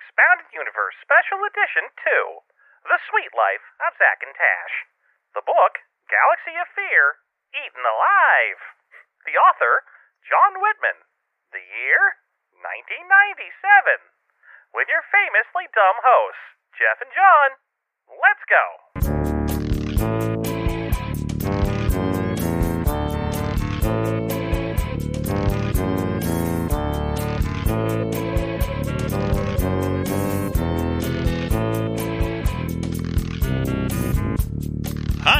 Expounded Universe Special Edition 2 The Sweet Life of Zack and Tash. The book, Galaxy of Fear, Eaten Alive. The author, John Whitman. The year, 1997. With your famously dumb hosts, Jeff and John. Let's go.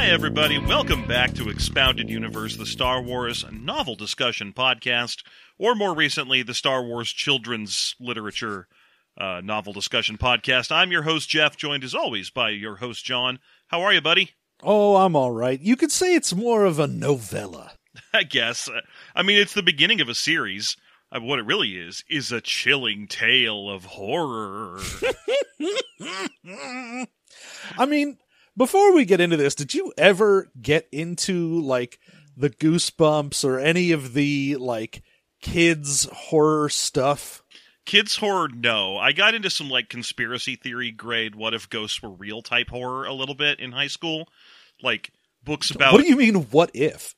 Hi, everybody. Welcome back to Expounded Universe, the Star Wars novel discussion podcast, or more recently, the Star Wars children's literature uh, novel discussion podcast. I'm your host, Jeff, joined as always by your host, John. How are you, buddy? Oh, I'm all right. You could say it's more of a novella. I guess. Uh, I mean, it's the beginning of a series. Uh, what it really is, is a chilling tale of horror. I mean, before we get into this, did you ever get into like the Goosebumps or any of the like kids horror stuff? Kids horror, no. I got into some like conspiracy theory grade, what if ghosts were real type horror a little bit in high school. Like books about. What do you mean, what if?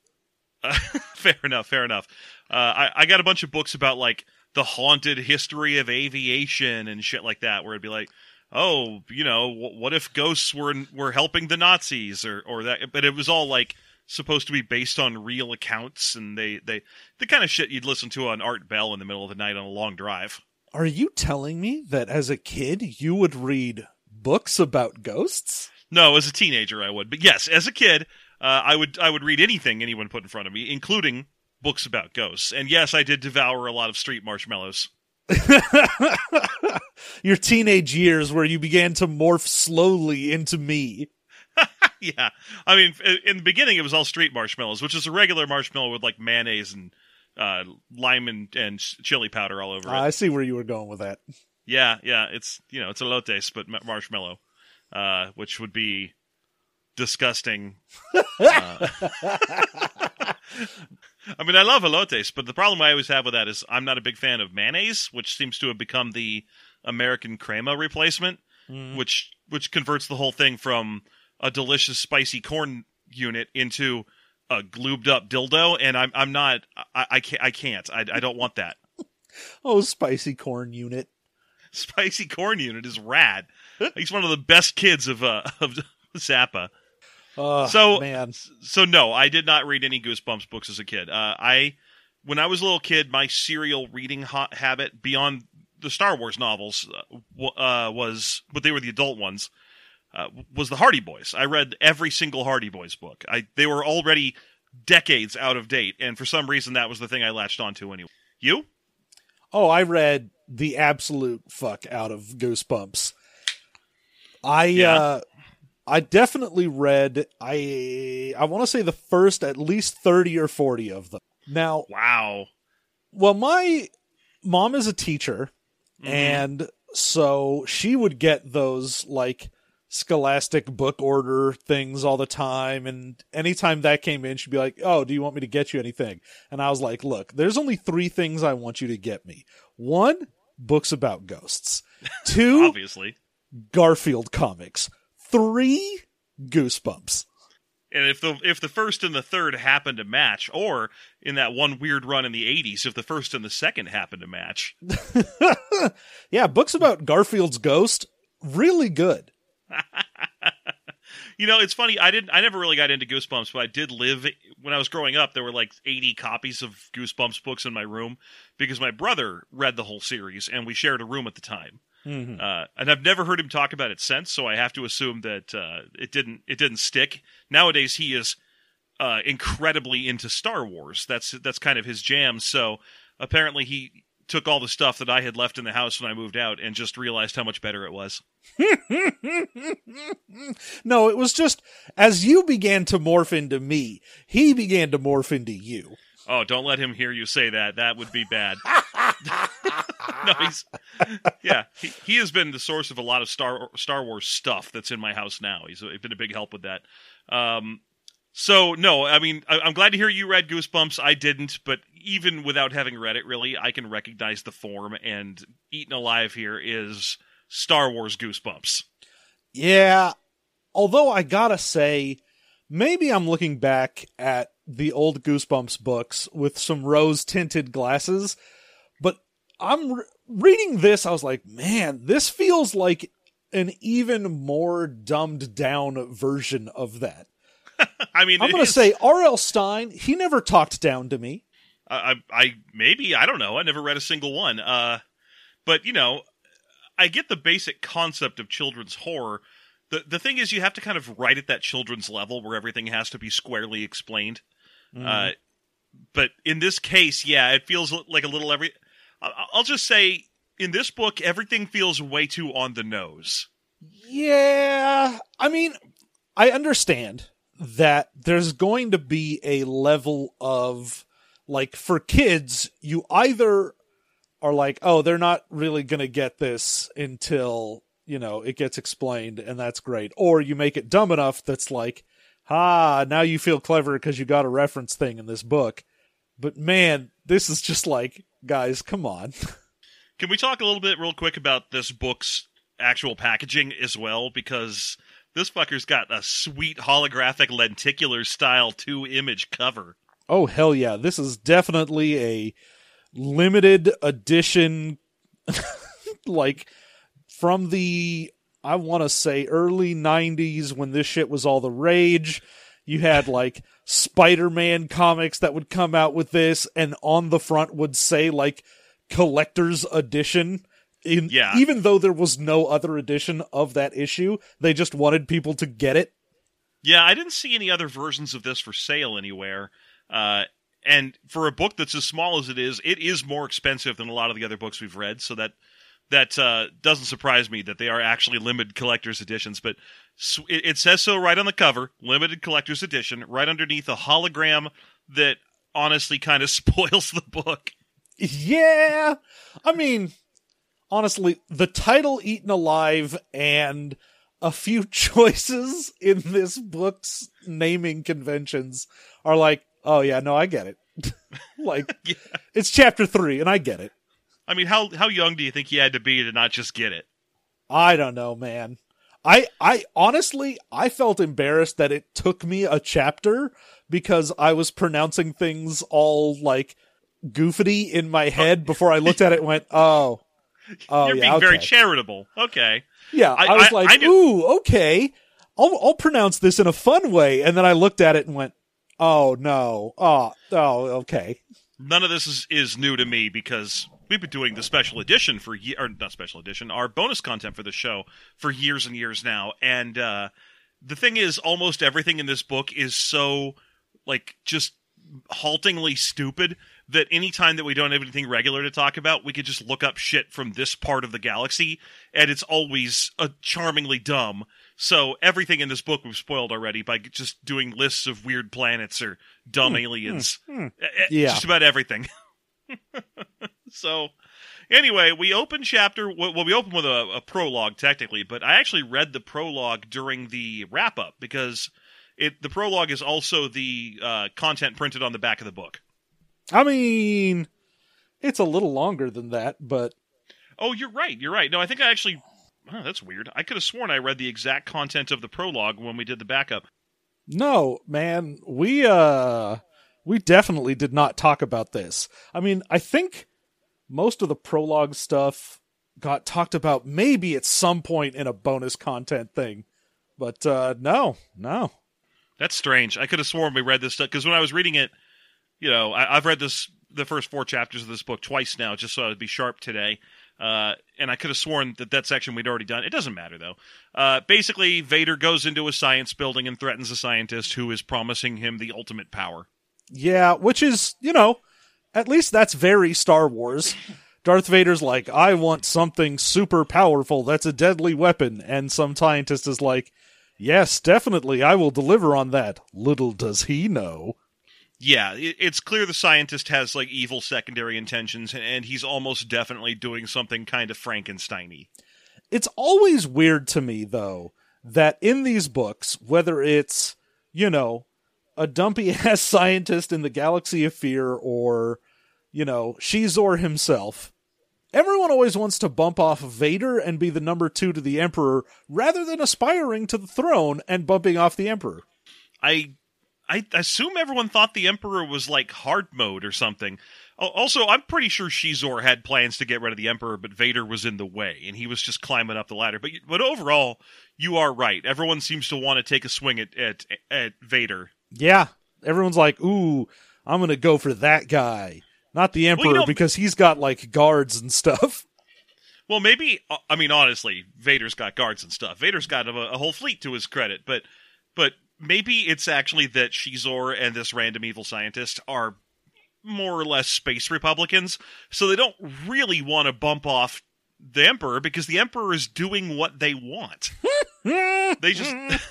fair enough, fair enough. Uh, I, I got a bunch of books about like the haunted history of aviation and shit like that, where it'd be like, oh, you know, what if ghosts were were helping the Nazis or or that? But it was all like supposed to be based on real accounts, and they they the kind of shit you'd listen to on Art Bell in the middle of the night on a long drive. Are you telling me that as a kid you would read books about ghosts? No, as a teenager I would, but yes, as a kid, uh, I would I would read anything anyone put in front of me, including books about ghosts. And yes, I did devour a lot of street marshmallows. Your teenage years where you began to morph slowly into me. yeah, I mean, in the beginning it was all street marshmallows, which is a regular marshmallow with like mayonnaise and uh, lime and, and chili powder all over it. I see where you were going with that. Yeah, yeah, it's you know it's elotes but ma- marshmallow, uh, which would be disgusting. I mean, I love elotes, but the problem I always have with that is I'm not a big fan of mayonnaise, which seems to have become the American crema replacement, Mm. which which converts the whole thing from a delicious spicy corn unit into a gloobed up dildo, and I'm I'm not I, I can't I can't I, I don't want that. Oh, spicy corn unit. spicy corn unit is rad. He's one of the best kids of uh, of Zappa. Oh, So- man. So no, I did not read any Goosebumps books as a kid. Uh, I when I was a little kid, my serial reading ha- habit beyond the Star Wars novels uh, uh, was, but they were the adult ones. Uh, was the Hardy Boys. I read every single Hardy Boys book. I they were already decades out of date, and for some reason that was the thing I latched onto anyway. You? Oh, I read the absolute fuck out of Goosebumps. I Yeah. uh I definitely read I I want to say the first at least 30 or 40 of them. Now, Wow. well my mom is a teacher Mhm. and so she would get those like scholastic book order things all the time and anytime that came in she'd be like oh do you want me to get you anything and i was like look there's only three things i want you to get me one books about ghosts two obviously. garfield comics three goosebumps And if the if the first and the third happen to match, or in that one weird run in the '80s, if the first and the second happen to match, yeah books about garfield's ghost really good you know, it's funny. I didn't. I never really got into Goosebumps, but I did live when I was growing up. There were like 80 copies of Goosebumps books in my room because my brother read the whole series, and we shared a room at the time. Mhm. Uh, and I've never heard him talk about it since, so I have to assume that uh, it didn't. It didn't stick. Nowadays, he is uh, incredibly into Star Wars. That's that's kind of his jam. So apparently, he took all the stuff that I had left in the house when I moved out and just realized how much better it was. no, it was just as you began to morph into me, he began to morph into you. Oh, don't let him hear you say that. That would be bad. no, he's yeah. He, he has been the source of a lot of Star Star Wars stuff that's in my house now. He's been a big help with that. Um, so no, I mean, I, I'm glad to hear you read Goosebumps. I didn't, but even without having read it, really, I can recognize the form. And Eaten Alive here is Star Wars goosebumps. Yeah. Although I gotta say, maybe I'm looking back at the old Goosebumps books with some rose tinted glasses, I'm re- reading this. I was like, man, this feels like an even more dumbed down version of that. I mean, I'm going to say R.L. Stine, he never talked down to me. I, I, I maybe I don't know. I never read a single one. Uh, but you know, I get the basic concept of children's horror. the The thing is, you have to kind of write at that children's level where everything has to be squarely explained. Uh, but in this case, yeah, it feels like a little every. I'll just say, in this book, everything feels way too on the nose. Yeah, I mean, I understand that there's going to be a level of like for kids, you either are like, oh, they're not really going to get this until, you know, it gets explained and that's great. Or you make it dumb enough that's like, ah, now you feel clever because you got a reference thing in this book. But man, this is just like, guys, come on. Can we talk a little bit real quick about this book's actual packaging as well? Because this fucker's got a sweet holographic lenticular style two image cover. Oh hell yeah! This is definitely a limited edition, like from the I want to say early '90s when this shit was all the rage. You had like Spider-Man comics that would come out with this, and on the front would say like collector's edition. In, Yeah. Even though there was no other edition of that issue, they just wanted people to get it. Yeah, I didn't see any other versions of this for sale anywhere. Uh, and for a book that's as small as it is, it is more expensive than a lot of the other books we've read. So that that uh, doesn't surprise me that they are actually limited collector's editions. But it, it says so right on the cover, limited collector's edition, right underneath a hologram that honestly kind of spoils the book. Yeah. I mean, honestly, the title Eaten Alive and a few choices in this book's naming conventions are like, oh yeah, no, I get it. like, Yeah. it's chapter three, and I get it. I mean, how how young do you think he had to be to not just get it? I don't know, man. I I honestly I felt embarrassed that it took me a chapter because I was pronouncing things all like goofity in my head oh. before I looked at it and went, "Oh. Oh You're yeah, being very charitable. Okay. Yeah, I- I, was I- like, I knew- "Ooh, okay. I'll I'll pronounce this in a fun way." And then I looked at it and went, "Oh no. Oh, oh, okay." none of this is, is new to me because we've been doing the special edition for ye- or not special edition, our bonus content for the show for years and years now. And uh, the thing is, almost everything in this book is so like just haltingly stupid that anytime that we don't have anything regular to talk about, we could just look up shit from this part of the galaxy, and it's always uh, charmingly dumb. So everything in this book we've spoiled already by just doing lists of weird planets or dumb aliens. hmm. Eh, eh, Yeah. just about everything. so, anyway, we open chapter. Well, we open with a, a prologue technically, but I actually read the prologue during the wrap up because it the prologue is also the uh, content printed on the back of the book. I mean, it's a little longer than that, but Oh, you're right. You're right. No, I think I actually. Oh, that's weird. I could have sworn I read the exact content of the prologue when we did the backup. no, man, we uh we definitely did not talk about this. I mean, I think most of the prologue stuff got talked about maybe at some point in a bonus content thing. But uh no, no. That's strange. I could have sworn we read this stuff because when I was reading it, you know, I, I've read this the first four chapters of this book twice now, just so I'd be sharp today. Uh, and I could have sworn that that section we'd already done. It doesn't matter though. Uh, basically, Vader goes into a science building and threatens a scientist who is promising him the ultimate power. Yeah, which is, you know, at least that's very Star Wars. Darth Vader's like, I want something super powerful that's a deadly weapon. And some scientist is like, Yes, definitely, I will deliver on that. Little does he know. Yeah, it's clear the scientist has like evil secondary intentions, and, he's almost definitely doing something kind of Frankensteiny. It's always weird to me, though, that in these books, whether it's, you know, a dumpy ass scientist in the Galaxy of Fear or, you know, Xizor himself, everyone always wants to bump off Vader and be the number two to the Emperor rather than aspiring to the throne and bumping off the Emperor. I I assume everyone thought the Emperor was like hard mode or something. Also, I'm pretty sure Xizor had plans to get rid of the Emperor, but Vader was in the way, and he was just climbing up the ladder. But but overall, you are right. Everyone seems to want to take a swing at at, at Vader. Yeah, everyone's like, "Ooh, I'm gonna go for that guy, not the Emperor, you know- because he's got like guards and stuff." Well, maybe uh, I mean honestly, Vader's got guards and stuff. Vader's got a, a whole fleet to his credit, but but maybe it's actually that Xizor and this random evil scientist are more or less space Republicans, so they don't really want to bump off the Emperor because the Emperor is doing what they want. they just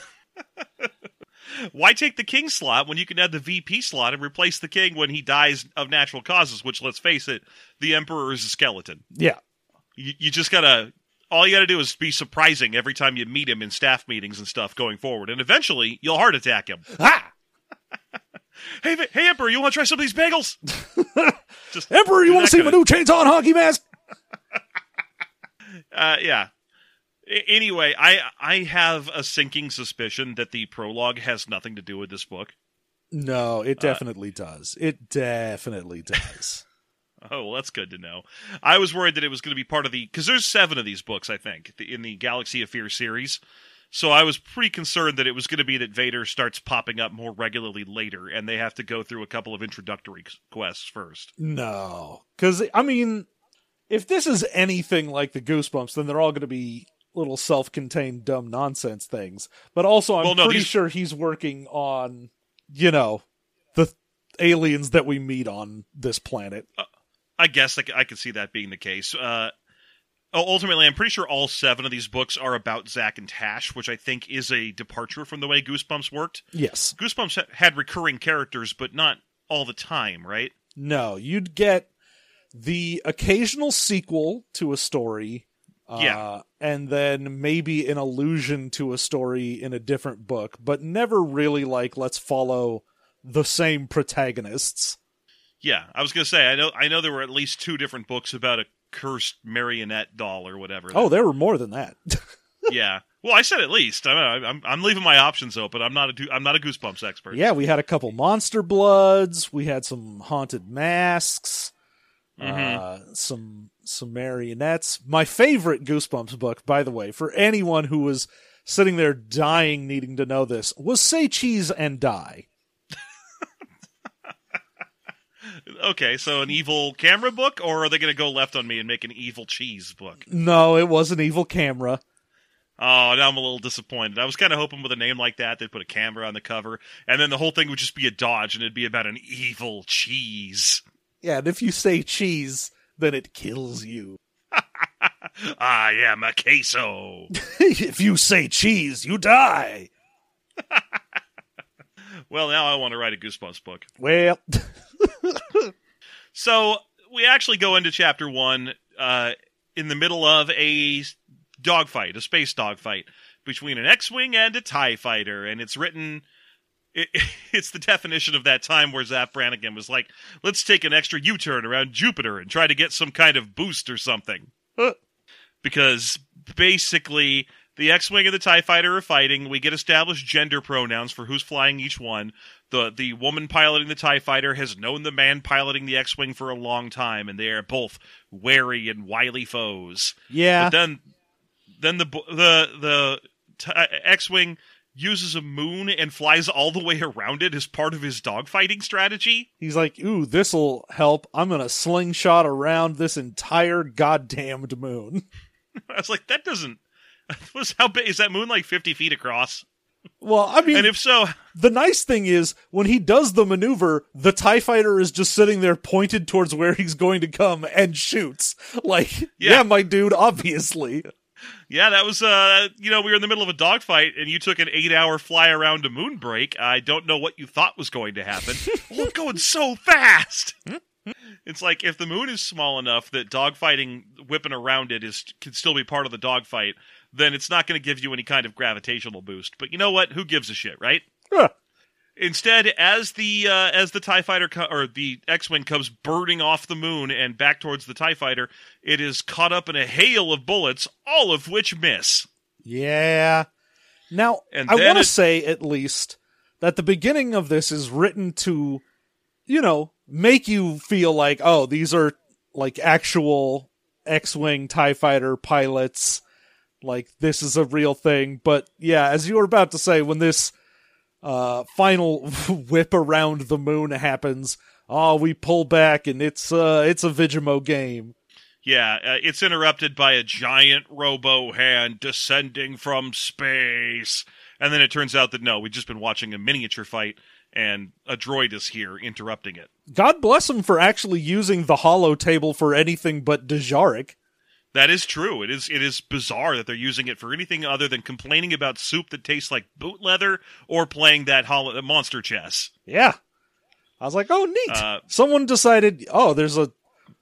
Why take the king slot when you can add the VP slot and replace the king when he dies of natural causes? Which, let's face it, the Emperor is a skeleton. yeah, You, you just gotta. All you gotta do is be surprising every time you meet him in staff meetings and stuff going forward, and eventually you'll heart attack him. ah, Hey, hey, Emperor, you want to try some of these bagels? just Emperor, you want to see my kinda- new chainsaw and hockey mask? Uh, yeah. Anyway, I I have a sinking suspicion that the prologue has nothing to do with this book. No, it uh, definitely does. It definitely does. Oh, well, that's good to know. I was worried that it was going to be part of the because there's seven of these books, I think, in the Galaxy of Fear series. So I was pretty concerned that it was going to be that Vader starts popping up more regularly later, and they have to go through a couple of introductory quests first. no, because I mean, if this is anything like the Goosebumps, then they're all going to be little self-contained dumb nonsense things. But also, I'm Well, no, pretty these- sure he's working on, you know, the aliens that we meet on this planet. I guess I could see that being the case. Uh, ultimately, I'm pretty sure all seven of these books are about Zack and Tash, which I think is a departure from the way Goosebumps worked. Yes. Goosebumps ha- had recurring characters, but not all the time, right? No, you'd get the occasional sequel to a story. Uh, Yeah. And then maybe an allusion to a story in a different book, but never really like, let's follow the same protagonists. Yeah, I was gonna say I know I know there were at least two different books about a cursed marionette doll or whatever. Oh, there were more than that. yeah. Well, I said at least. I'm I'm, I'm leaving my options open. I'm not a I'm not a Goosebumps expert. yeah, we had a couple monster bloods. We had some haunted masks. Mhm. Uh, some some marionettes. My favorite Goosebumps book, by the way, for anyone who was sitting there dying, needing to know this, was "Say Cheese and Die." Okay, so an evil camera book, or are they gonna go left on me and make an evil cheese book? No, it was an evil camera. Oh, now I'm a little disappointed. I was kind of hoping with a name like that they'd put a camera on the cover, and then the whole thing would just be a dodge, and it'd be about an evil cheese. Yeah, and if you say cheese, then it kills you. I am a queso. if you say cheese, you die. well, now I want to write a Goosebumps book. Well, So we actually go into chapter one uh, in the middle of a dogfight, a space dogfight between an X-wing and a Tie fighter, and it's written. It, it's the definition of that time where Zapp Brannigan was like, "Let's take an extra U-turn around Jupiter and try to get some kind of boost or something," Huh. because basically the X-wing and the Tie fighter are fighting. We get established gender pronouns for who's flying each one the the woman piloting the tie fighter has known the man piloting the X-wing for a long time, and they are both wary and wily foes. yeah. But then, then the the the t- uh, X-wing uses a moon and flies all the way around it as part of his dogfighting strategy. He's like, ooh, this'll help. I'm gonna slingshot around this entire goddamned moon. I was like, that doesn't. Was how big is that moon? Like fifty feet across? Well, I mean, And if so, the nice thing is when he does the maneuver, the TIE fighter is just sitting there pointed towards where he's going to come and shoots. Like, yeah, Yeah. my dude, obviously. Yeah, that was uh, you know, we were in the middle of a dogfight, and you took an eight-hour fly around a Moonbreak. I don't know what you thought was going to happen. well, it's going so fast. It's like if the moon is small enough that dogfighting, whipping around it, is can still be part of the dogfight, then it's not going to give you any kind of gravitational boost. But you know what? Who gives a shit, right? Instead, as the uh, as the Tie Fighter co- or the X-wing comes burning off the moon and back towards the Tie Fighter, it is caught up in a hail of bullets, all of which miss. Yeah. Now, And I want to it- say at least that the beginning of this is written to, you know, make you feel like, oh, these are like actual X Wing TIE fighter pilots. Like, this is a real thing. But yeah, as you were about to say, when this uh, final whip around the moon happens, oh, we pull back and it's, uh, it's a Vigimo game. Yeah, uh, it's interrupted by a giant robo hand descending from space. And then it turns out that no, we've just been watching a miniature fight and a droid is here interrupting it. God bless him for actually using the holo table for anything but Dejarik. That is true. It is it is bizarre that they're using it for anything other than complaining about soup that tastes like boot leather or playing that hol- monster chess. Yeah. I was like, oh, neat. Uh, Someone decided, oh, there's a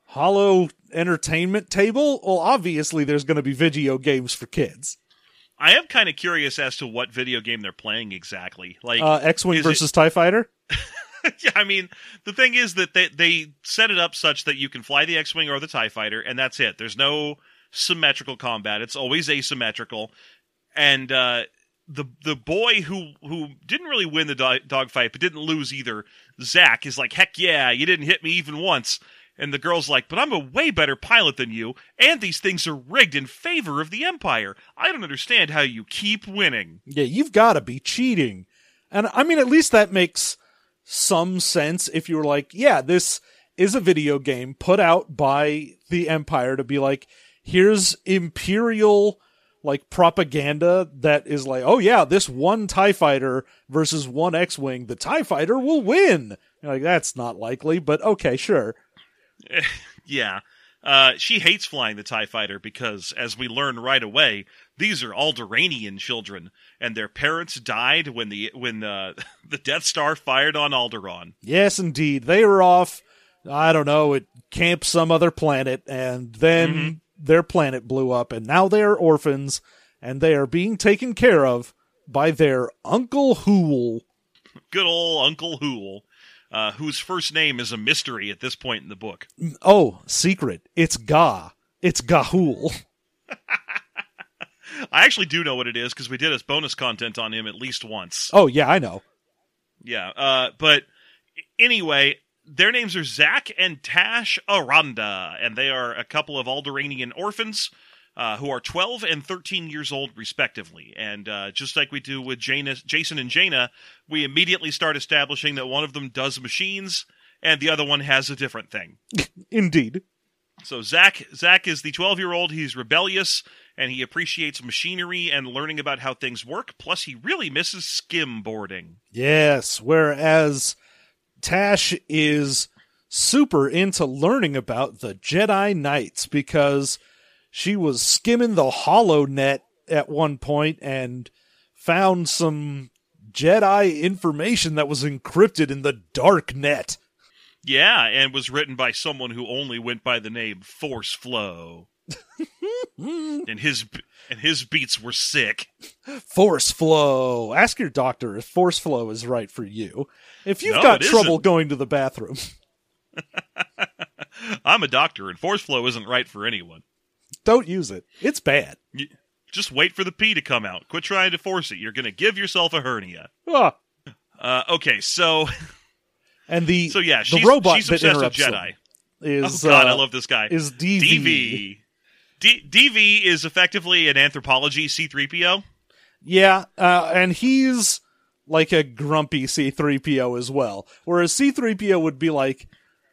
hollow entertainment table. Well, obviously, there's going to be video games for kids. I am kind of curious as to what video game they're playing exactly. Like Uh, X Wing is it- versus TIE Fighter. yeah, I mean, the thing is that they they set it up such that you can fly the X-wing or the Tie Fighter, and that's it. There's no symmetrical combat; it's always asymmetrical. And uh, the the boy who who didn't really win the do- dogfight, but didn't lose either, Zach is like, "Heck yeah, you didn't hit me even once." And the girl's like, "But I'm a way better pilot than you, and these things are rigged in favor of the Empire. I don't understand how you keep winning." Yeah, you've got to be cheating. And I mean, at least that makes some sense if you were like, yeah, this is a video game put out by the Empire to be like, here's imperial like propaganda that is like, oh yeah, this one TIE fighter versus one X Wing, the TIE fighter will win. You're like, that's not likely, but okay, sure. Yeah. Uh, she hates flying the TIE fighter because, as we learn right away, these are Alderaanian children, and their parents died when the when uh, the Death Star fired on Alderaan. Yes, indeed. They were off, I don't know, at camp some other planet, and then Mhm. their planet blew up, and now they are orphans, and they are being taken care of by their Uncle Hoole. Good old Uncle Hoole, uh, whose first name is a mystery at this point in the book. Oh, secret. It's Ga. It's Gahul. I actually do know what it is because we did a bonus content on him at least once. Oh, yeah, I know. Yeah, uh, but anyway, their names are Zach and Tash Arranda, and they are a couple of Alderaanian orphans uh, who are 12 and 13 years old, respectively. And uh, just like we do with Jana, Jacen and Jaina, we immediately start establishing that one of them does machines and the other one has a different thing. Indeed. So Zach, Zach is the 12 year old. He's rebellious and he appreciates machinery and learning about how things work. Plus, he really misses skimboarding. Yes, whereas Tash is super into learning about the Jedi Knights because she was skimming the HoloNet at one point and found some Jedi information that was encrypted in the dark net. Yeah, and was written by someone who only went by the name Force Flow. and his and his beats were sick. Force flow. Ask your doctor if force flow is right for you. If you've No, got trouble isn't. going to the bathroom, I'm a doctor, and Force Flow isn't right for anyone. don't use it. It's bad. You, just wait for the pee to come out. Quit trying to force it. You're going to give yourself a hernia. Ah. Uh, okay, so And the so yeah, the robot she's obsessed with interrupts them Jedi. is oh God, uh, I love this guy. is DV. DV. D- DV is effectively an anthropology C3PO. Yeah, uh, and he's like a grumpy C3PO as well. Whereas C3PO would be like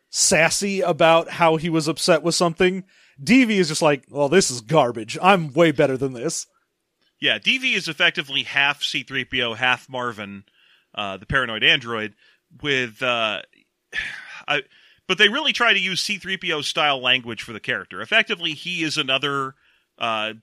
sassy about how he was upset with something. DV is just like, well, this is garbage. I'm way better than this. Yeah, DV is effectively half C3PO, half Marvin, uh, the paranoid android, with. Uh, I, but they really try to use C3PO style language for the character. Effectively, he is another uh,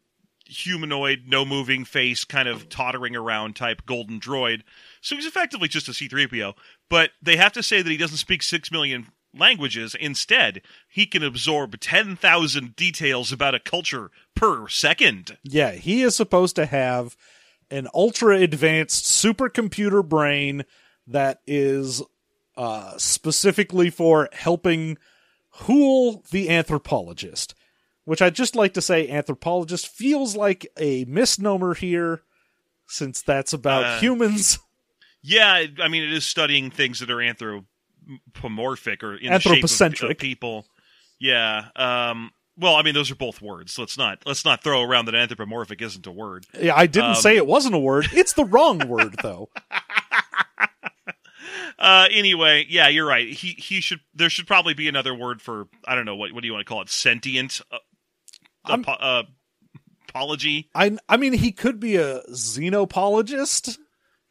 humanoid, no moving face, kind of tottering around type golden droid. So he's effectively just a C3PO. But they have to say that he doesn't speak six million languages. Instead, he can absorb 10,000 details about a culture per second. Yeah, he is supposed to have an ultra advanced supercomputer brain that is uh, specifically for helping Hoole the anthropologist, which I'd just like to say anthropologist feels like a misnomer here, since that's about Uh, humans. Yeah, I mean, it is studying things that are anthropomorphic or in the shape of- Anthropocentric. of people. Yeah. Um, well, I mean, those are both words. Let's not let's not throw around that anthropomorphic isn't a word. Yeah, I didn't Um, say it wasn't a word. It's the wrong word, though. Uh, anyway, yeah, you're right. He he should there should probably be another word for I don't know what what do you want to call it? Sentient. Uh, apo- uh, apology. I I mean, he could be a xenopologist.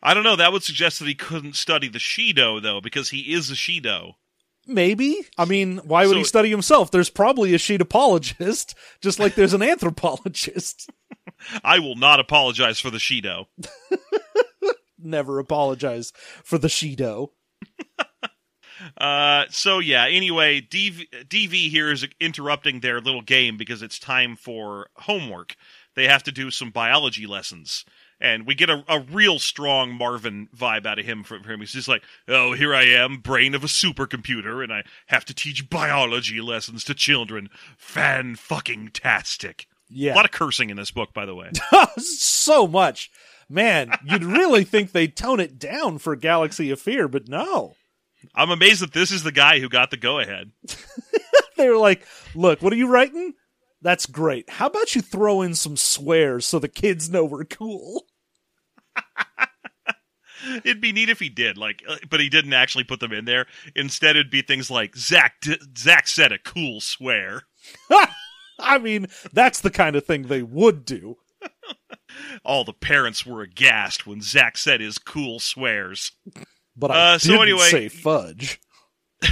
I don't know. That would suggest that he couldn't study the Shi'ido though, because he is a Shi'ido. Maybe. I mean, why would So- he study himself? There's probably a sheetopologist, just like there's an anthropologist. I will not apologize for the Shi'ido. Never apologize for the Shi'ido. Uh, so yeah. Anyway, DV, DV here is interrupting their little game because it's time for homework. They have to do some biology lessons, and we get a, a real strong Marvin vibe out of him from him. He's just like, "Oh, here I am, brain of a supercomputer, and I have to teach biology lessons to children. Fan fucking tastic." Yeah, A lot of cursing in this book, by the way. so much. Man, you'd really think they'd tone it down for Galaxy of Fear, but no. I'm amazed that this is the guy who got the go ahead. They were like, look, what are you writing? That's great. How about you throw in some swears so the kids know we're cool? It'd be neat if he did, like, uh, but he didn't actually put them in there. Instead, it'd be things like Zach. D- Zach said a cool swear. I mean, that's the kind of thing they would do. All the parents were aghast when Zach said his cool swears. But I Uh, so didn't anyway- say fudge.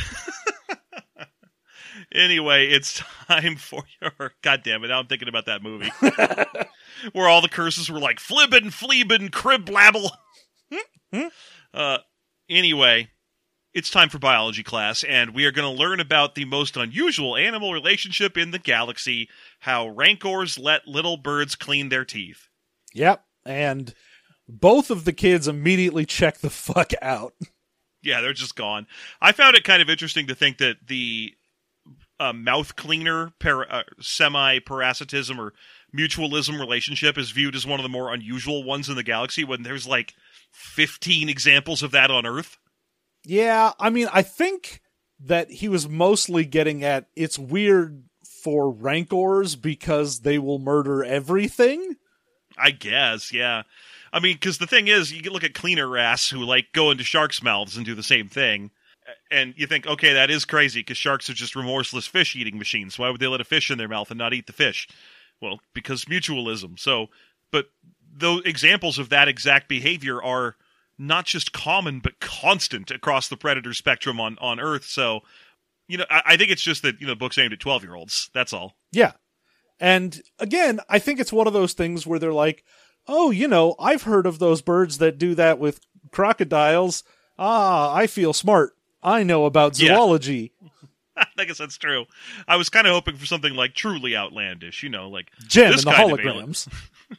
Anyway, it's time for your. God damn it! Now I'm thinking about that movie where all the curses were like flibbin, fleebin, crib blabble. uh, anyway, it's time for biology class, and we are going to learn about the most unusual animal relationship in the galaxy: how rancors let little birds clean their teeth. Yep. And both of the kids immediately check the fuck out. Yeah, they're just gone. I found it kind of interesting to think that the uh, mouth cleaner para, uh, semi parasitism or mutualism relationship is viewed as one of the more unusual ones in the galaxy when there's like 15 examples of that on Earth. Yeah, I mean, I think that he was mostly getting at it's weird for rancors because they will murder everything. I guess, yeah. I mean, because the thing is, you look at cleaner wrasse who like go into sharks' mouths and do the same thing, and you think, okay, that is crazy because sharks are just remorseless fish-eating machines. Why would they let a fish in their mouth and not eat the fish? Well, because mutualism. So, but those examples of that exact behavior are not just common but constant across the predator spectrum on on Earth. So, you know, I, I think it's just that you know, books aimed at twelve-year-olds. That's all. Yeah. And again, I think it's one of those things where they're like, oh, you know, I've heard of those birds that do that with crocodiles. Ah, I feel smart. I know about Yeah. zoology. I guess that's true. I was kind of hoping for something like truly outlandish, you know, like Jem and the holograms.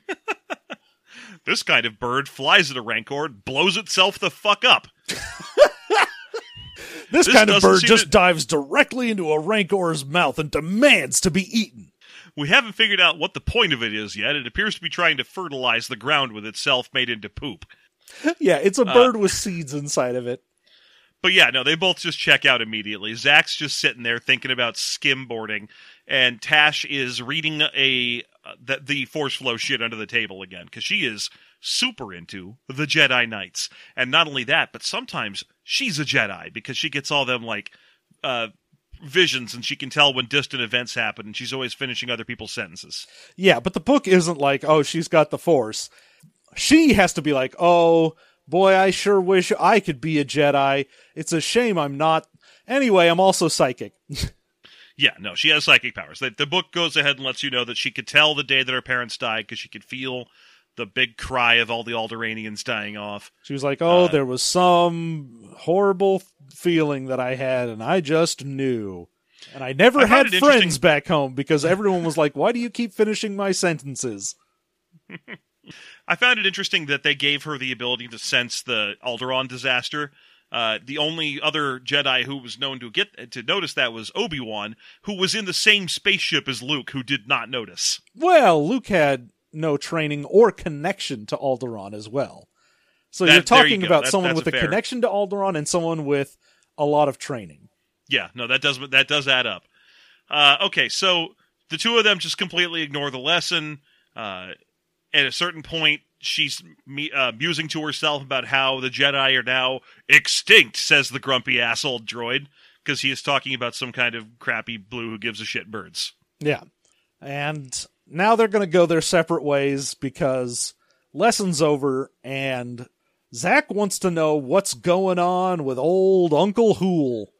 this kind of bird flies at a rancor, and blows itself the fuck up. This, This kind of bird just to- dives directly into a rancor's mouth and demands to be eaten. We haven't figured out what the point of it is yet. It appears to be trying to fertilize the ground with itself made into poop. Yeah, it's a Uh, bird with seeds inside of it. But yeah, no, they both just check out immediately. Zach's just sitting there thinking about skimboarding, and Tash is reading a uh, the, the force flow shit under the table again because she is super into the Jedi Knights, and not only that, but sometimes she's a Jedi because she gets all them like uh, visions, and she can tell when distant events happen, and she's always finishing other people's sentences. Yeah, but the book isn't like, oh, she's got the force. She has to be like, oh, boy, I sure wish I could be a Jedi. It's a shame I'm not. Anyway, I'm also psychic. Yeah, no, she has psychic powers. The, the book goes ahead and lets you know that she could tell the day that her parents died because she could feel the big cry of all the Alderaanians dying off. She was like, oh, Uh, there was some horrible feeling that I had, and I just knew. And I never I had friends interesting- back home because everyone was like, why do you keep finishing my sentences? I found it interesting that they gave her the ability to sense the Alderaan disaster. Uh, the only other Jedi who was known to get to notice that was Obi Wan, who was in the same spaceship as Luke, who did not notice. Well, Luke had no training or connection to Alderaan as well. So That- you're there you talking about That- someone with a connection to Alderaan and someone with a lot of training. Yeah, no, that does that does add up. Uh, okay, so the two of them just completely ignore the lesson. Uh, at a certain point, she's uh, musing to herself about how the Jedi are now extinct. Says the grumpy asshole droid because he is talking about some kind of crappy blue who gives a shit birds. Yeah. And now they're going to go their separate ways because lesson's over and Zach wants to know what's going on with old Uncle Hoole.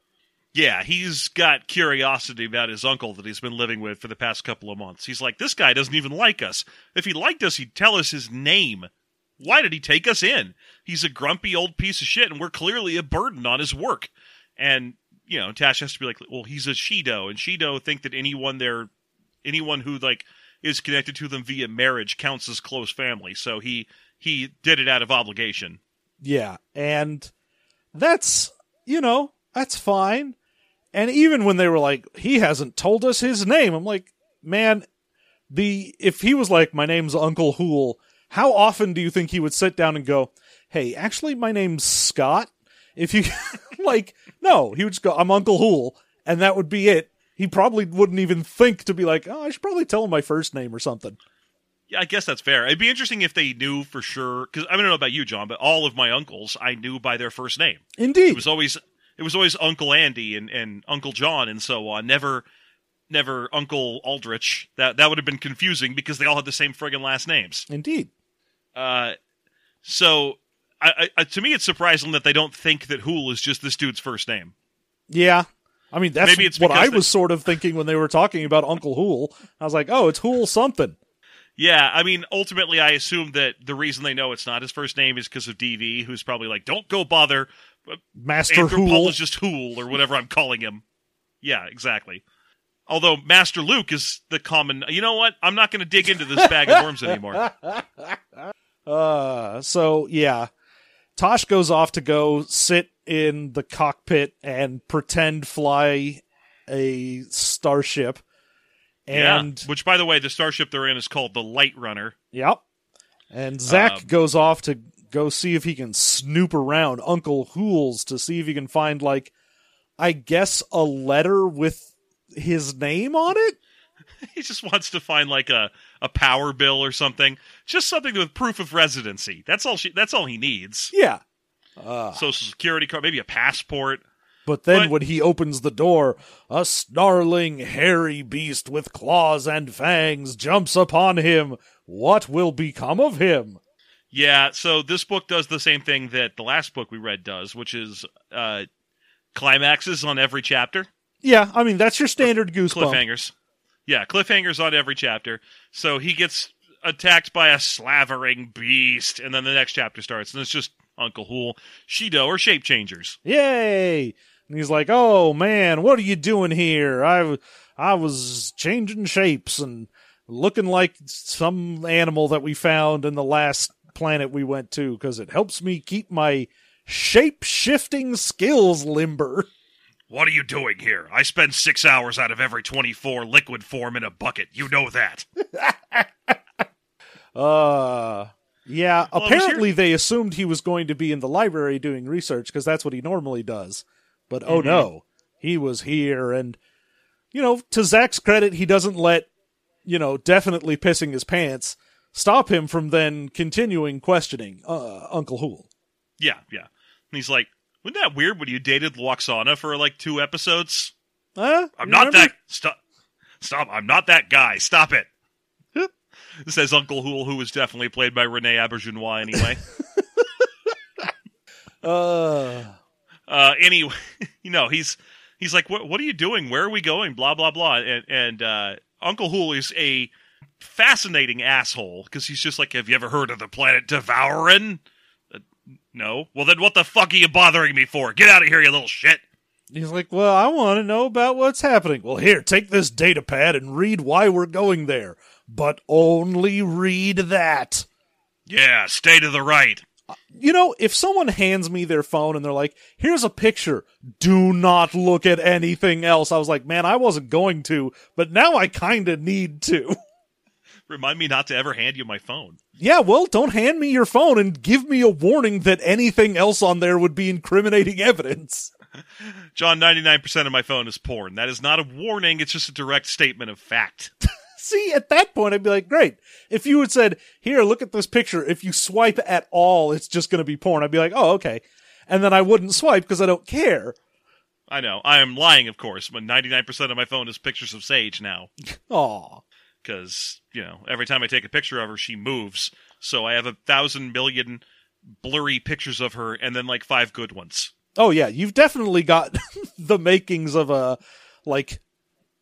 Yeah, he's got curiosity about his uncle that he's been living with for the past couple of months. He's like, this guy doesn't even like us. If he liked us, he'd tell us his name. Why did he take us in? He's a grumpy old piece of shit, and we're clearly a burden on his work. And, you know, Tash has to be like, well, he's a Shi'ido, and Shi'ido think that anyone there, anyone who, like, is connected to them via marriage counts as close family. So he, he did it out of obligation. Yeah. And that's, you know, that's fine. And even when they were like, he hasn't told us his name, I'm like, man, the if he was like, my name's Uncle Hoole, how often do you think he would sit down and go, hey, actually, my name's Scott? If you like, no, he would just go, I'm Uncle Hoole, and that would be it. He probably wouldn't even think to be like, oh, I should probably tell him my first name or something. Yeah, I guess that's fair. It'd be interesting if they knew for sure because I don't know about you, John, but all of my uncles I knew by their first name. Indeed, it was always it was always Uncle Andy and, and Uncle John and so on. Never never Uncle Aldrich. That that would have been confusing because they all had the same friggin' last names. Indeed. Uh, so I, I, to me, it's surprising that they don't think that Hoole is just this dude's first name. Yeah. I mean, that's Maybe it's what I they- was sort of thinking when they were talking about Uncle Hoole. I was like, oh, it's Hoole something. Yeah, I mean, ultimately, I assume that the reason they know it's not his first name is because of DV, who's probably like, "Don't go bother Master Andrew Hoole. Paul is just Hoole or whatever I'm calling him. Yeah, exactly. Although Master Luke is the common. You know what? I'm not going to dig into this bag of worms anymore. Uh, so yeah, Tosh goes off to go sit in the cockpit and pretend fly a starship. And yeah. Which, by the way, the starship they're in is called the Lightrunner. yep. And Zach Um, goes off to go see if he can snoop around Uncle Hoole's to see if he can find like, I guess a letter with his name on it. He just wants to find like a, a power bill or something, just something with proof of residency. That's all. She, that's all he needs. Yeah. Uh, Social security card, maybe a passport. But then But- when he opens the door, a snarling, hairy beast with claws and fangs jumps upon him. What will become of him? Yeah, so this book does the same thing that the last book we read does, which is uh, climaxes on every chapter, Yeah, I mean that's your standard goosebump. cliffhangers. Yeah, cliffhangers on every chapter. So he gets attacked by a slavering beast, and then the next chapter starts, and it's just Uncle Hoole, Shi'ido, or Shape Changers. Yay! And he's like, "Oh man, what are you doing here? I, I was changing shapes and looking like some animal that we found in the last planet we went to because it helps me keep my shape shifting skills limber." What are you doing here? I spend six hours out of every 24 liquid form in a bucket. You know that. Uh yeah, Well, apparently they assumed he was going to be in the library doing research because that's what he normally does. But oh Mhm. no, he was here and you know, to Zach's credit, he doesn't let, you know, definitely pissing his pants stop him from then continuing questioning uh, Uncle Hoole. Yeah, yeah. And he's like, wasn't that weird when you dated Lwaxana for like two episodes? Huh? I'm You not remember? that. Stop. Stop. I'm not that guy. Stop it. Says Uncle Hoole, who was definitely played by René Auberjonois anyway. Uh uh, anyway, you know, he's he's like, what, what are you doing? Where are we going? Blah blah blah. And and uh, Uncle Hoole is a fascinating asshole because he's just like, have you ever heard of the planet D'vouran? Uh, no. Well, then what the fuck are you bothering me for? Get out of here, you little shit. He's like, Well, I want to know about what's happening. Well, here, take this data pad and read why we're going there. But only read that. Yeah, stay to the right. You know, if someone hands me their phone and they're like, here's a picture, do not look at anything else. I was like, man, I wasn't going to, but now I kind of need to. Remind me not to ever hand you my phone. yeah, well, don't hand me your phone and give me a warning that anything else on there would be incriminating evidence. John, 99% of my phone is porn. That is not a warning, it's just a direct statement of fact. See, at that point, I'd be like, great. If you had said, here, look at this picture. If you swipe at all, it's just going to be porn. I'd be like, oh, okay. And then I wouldn't swipe because I don't care. I know. I am lying, of course, but 99% of my phone is pictures of Sage now. Aw. Because, you know, every time I take a picture of her, she moves. So I have a thousand million blurry pictures of her and then like five good ones. Oh yeah, you've definitely got the makings of a like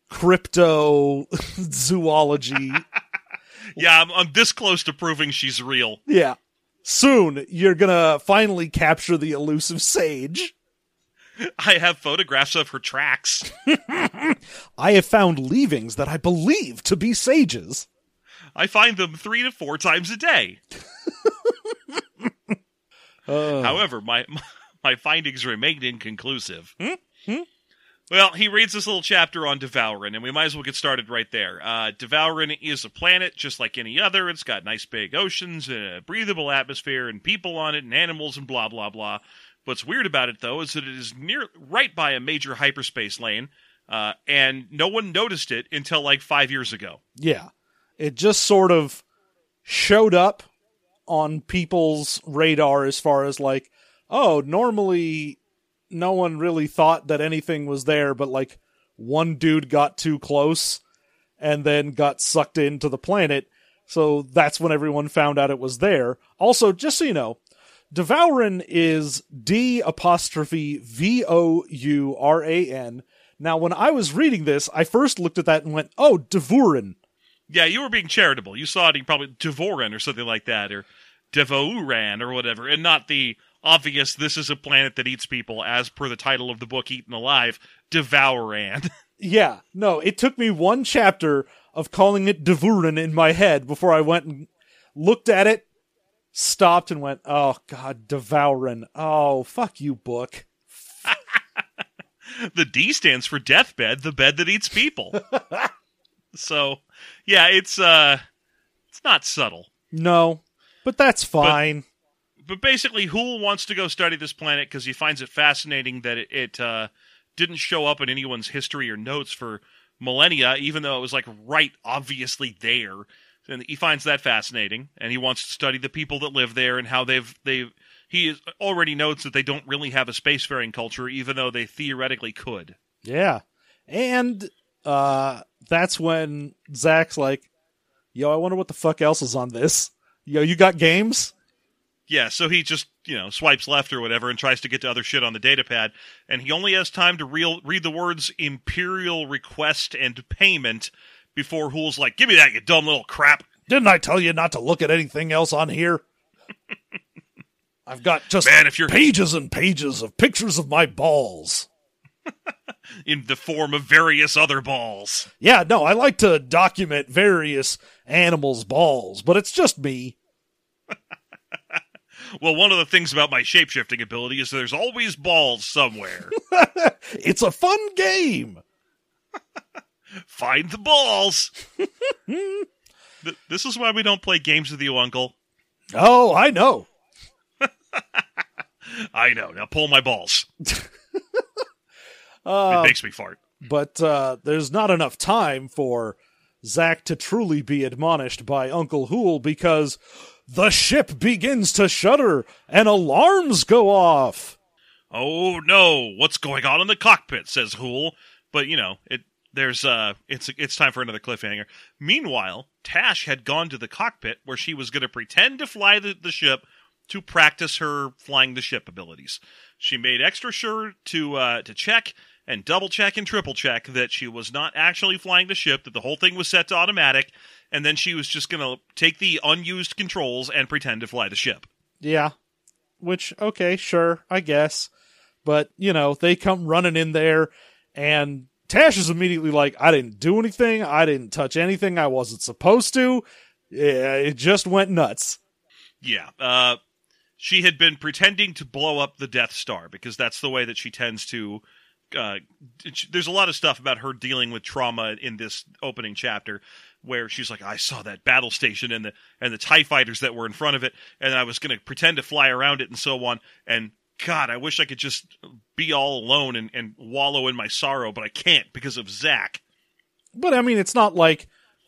crypto zoology. Yeah, I'm, I'm this close to proving she's real. yeah. Soon you're gonna finally capture the elusive sage. I have photographs of her tracks. I have found leavings that I believe to be sages. I find them three to four times a day. Uh, However, my my findings remain inconclusive. Hmm? Hmm? Well, he reads this little chapter on D'vouran, and we might as well get started right there. Uh, D'vouran is a planet just like any other. It's got nice big oceans, and a breathable atmosphere, and people on it, and animals, and blah blah blah. What's weird about it, though, is that it is near right by a major hyperspace lane, uh, and no one noticed it until like five years ago. yeah. It just sort of showed up on people's radar as far as like, oh, normally no one really thought that anything was there, but like one dude got too close and then got sucked into the planet. So that's when everyone found out it was there. Also, just so you know, D'vouran is D apostrophe V O U R A N. Now, when I was reading this, I first looked at that and went, oh, Devurin. Yeah, you were being charitable. You saw it in probably Devoran or something like that, or Devouran or whatever, and not the obvious this is a planet that eats people, as per the title of the book Eaten Alive, Devouran. Yeah, no, it took me one chapter of calling it Devurin in my head before I went and looked at it, stopped, and went, oh, God, D'vouran. Oh, fuck you, book. the D stands for deathbed, the bed that eats people. so, yeah, it's uh it's not subtle. No, but that's fine. But basically, Hoole wants to go study this planet because he finds it fascinating that it, it uh, didn't show up in anyone's history or notes for millennia, even though it was like right obviously there. And he finds that fascinating, and he wants to study the people that live there and how they've they. He is, already notes that they don't really have a spacefaring culture, even though they theoretically could. yeah. And uh, that's when Zak's like, yo, I wonder what the fuck else is on this. Yo, you got games? Yeah, so he just, you know, swipes left or whatever and tries to get to other shit on the data pad, and he only has time to real, read the words Imperial Request and Payment before Hoole's like, Give me that, you dumb little crap. Didn't I tell you not to look at anything else on here? I've got just Man, if you're pages and pages of pictures of my balls. in the form of various other balls. Yeah, no, I like to document various animals' balls, but it's just me. Well, one of the things about my shapeshifting ability is there's always balls somewhere. It's a fun game. Find the balls. Th- this is why we don't play games with you, Uncle. Oh, I know. I know. Now pull my balls. Uh, it makes me fart. but uh, there's not enough time for Zak to truly be admonished by Uncle Hoole because the ship begins to shudder and alarms go off. Oh no, what's going on in the cockpit? says Hoole. But you know, it there's uh it's it's time for another cliffhanger. Meanwhile, Tash had gone to the cockpit where she was gonna pretend to fly the, the ship to practice her flying the ship abilities. She made extra sure to uh to check and double check and triple check that she was not actually flying the ship, that the whole thing was set to automatic, and then she was just gonna take the unused controls and pretend to fly the ship. Yeah. Which, okay, sure, I guess. But, you know, they come running in there, and Tash is immediately like, I didn't do anything. I didn't touch anything I wasn't supposed to. It just went nuts. Yeah. Uh, she had been pretending to blow up the Death Star because that's the way that she tends to. Uh, there's a lot of stuff about her dealing with trauma in this opening chapter where she's like, I saw that battle station and the and the Tie fighters that were in front of it, and I was going to pretend to fly around it and so on. And God, I wish I could just be all alone and, and wallow in my sorrow, but I can't because of Zak. But I mean, it's not like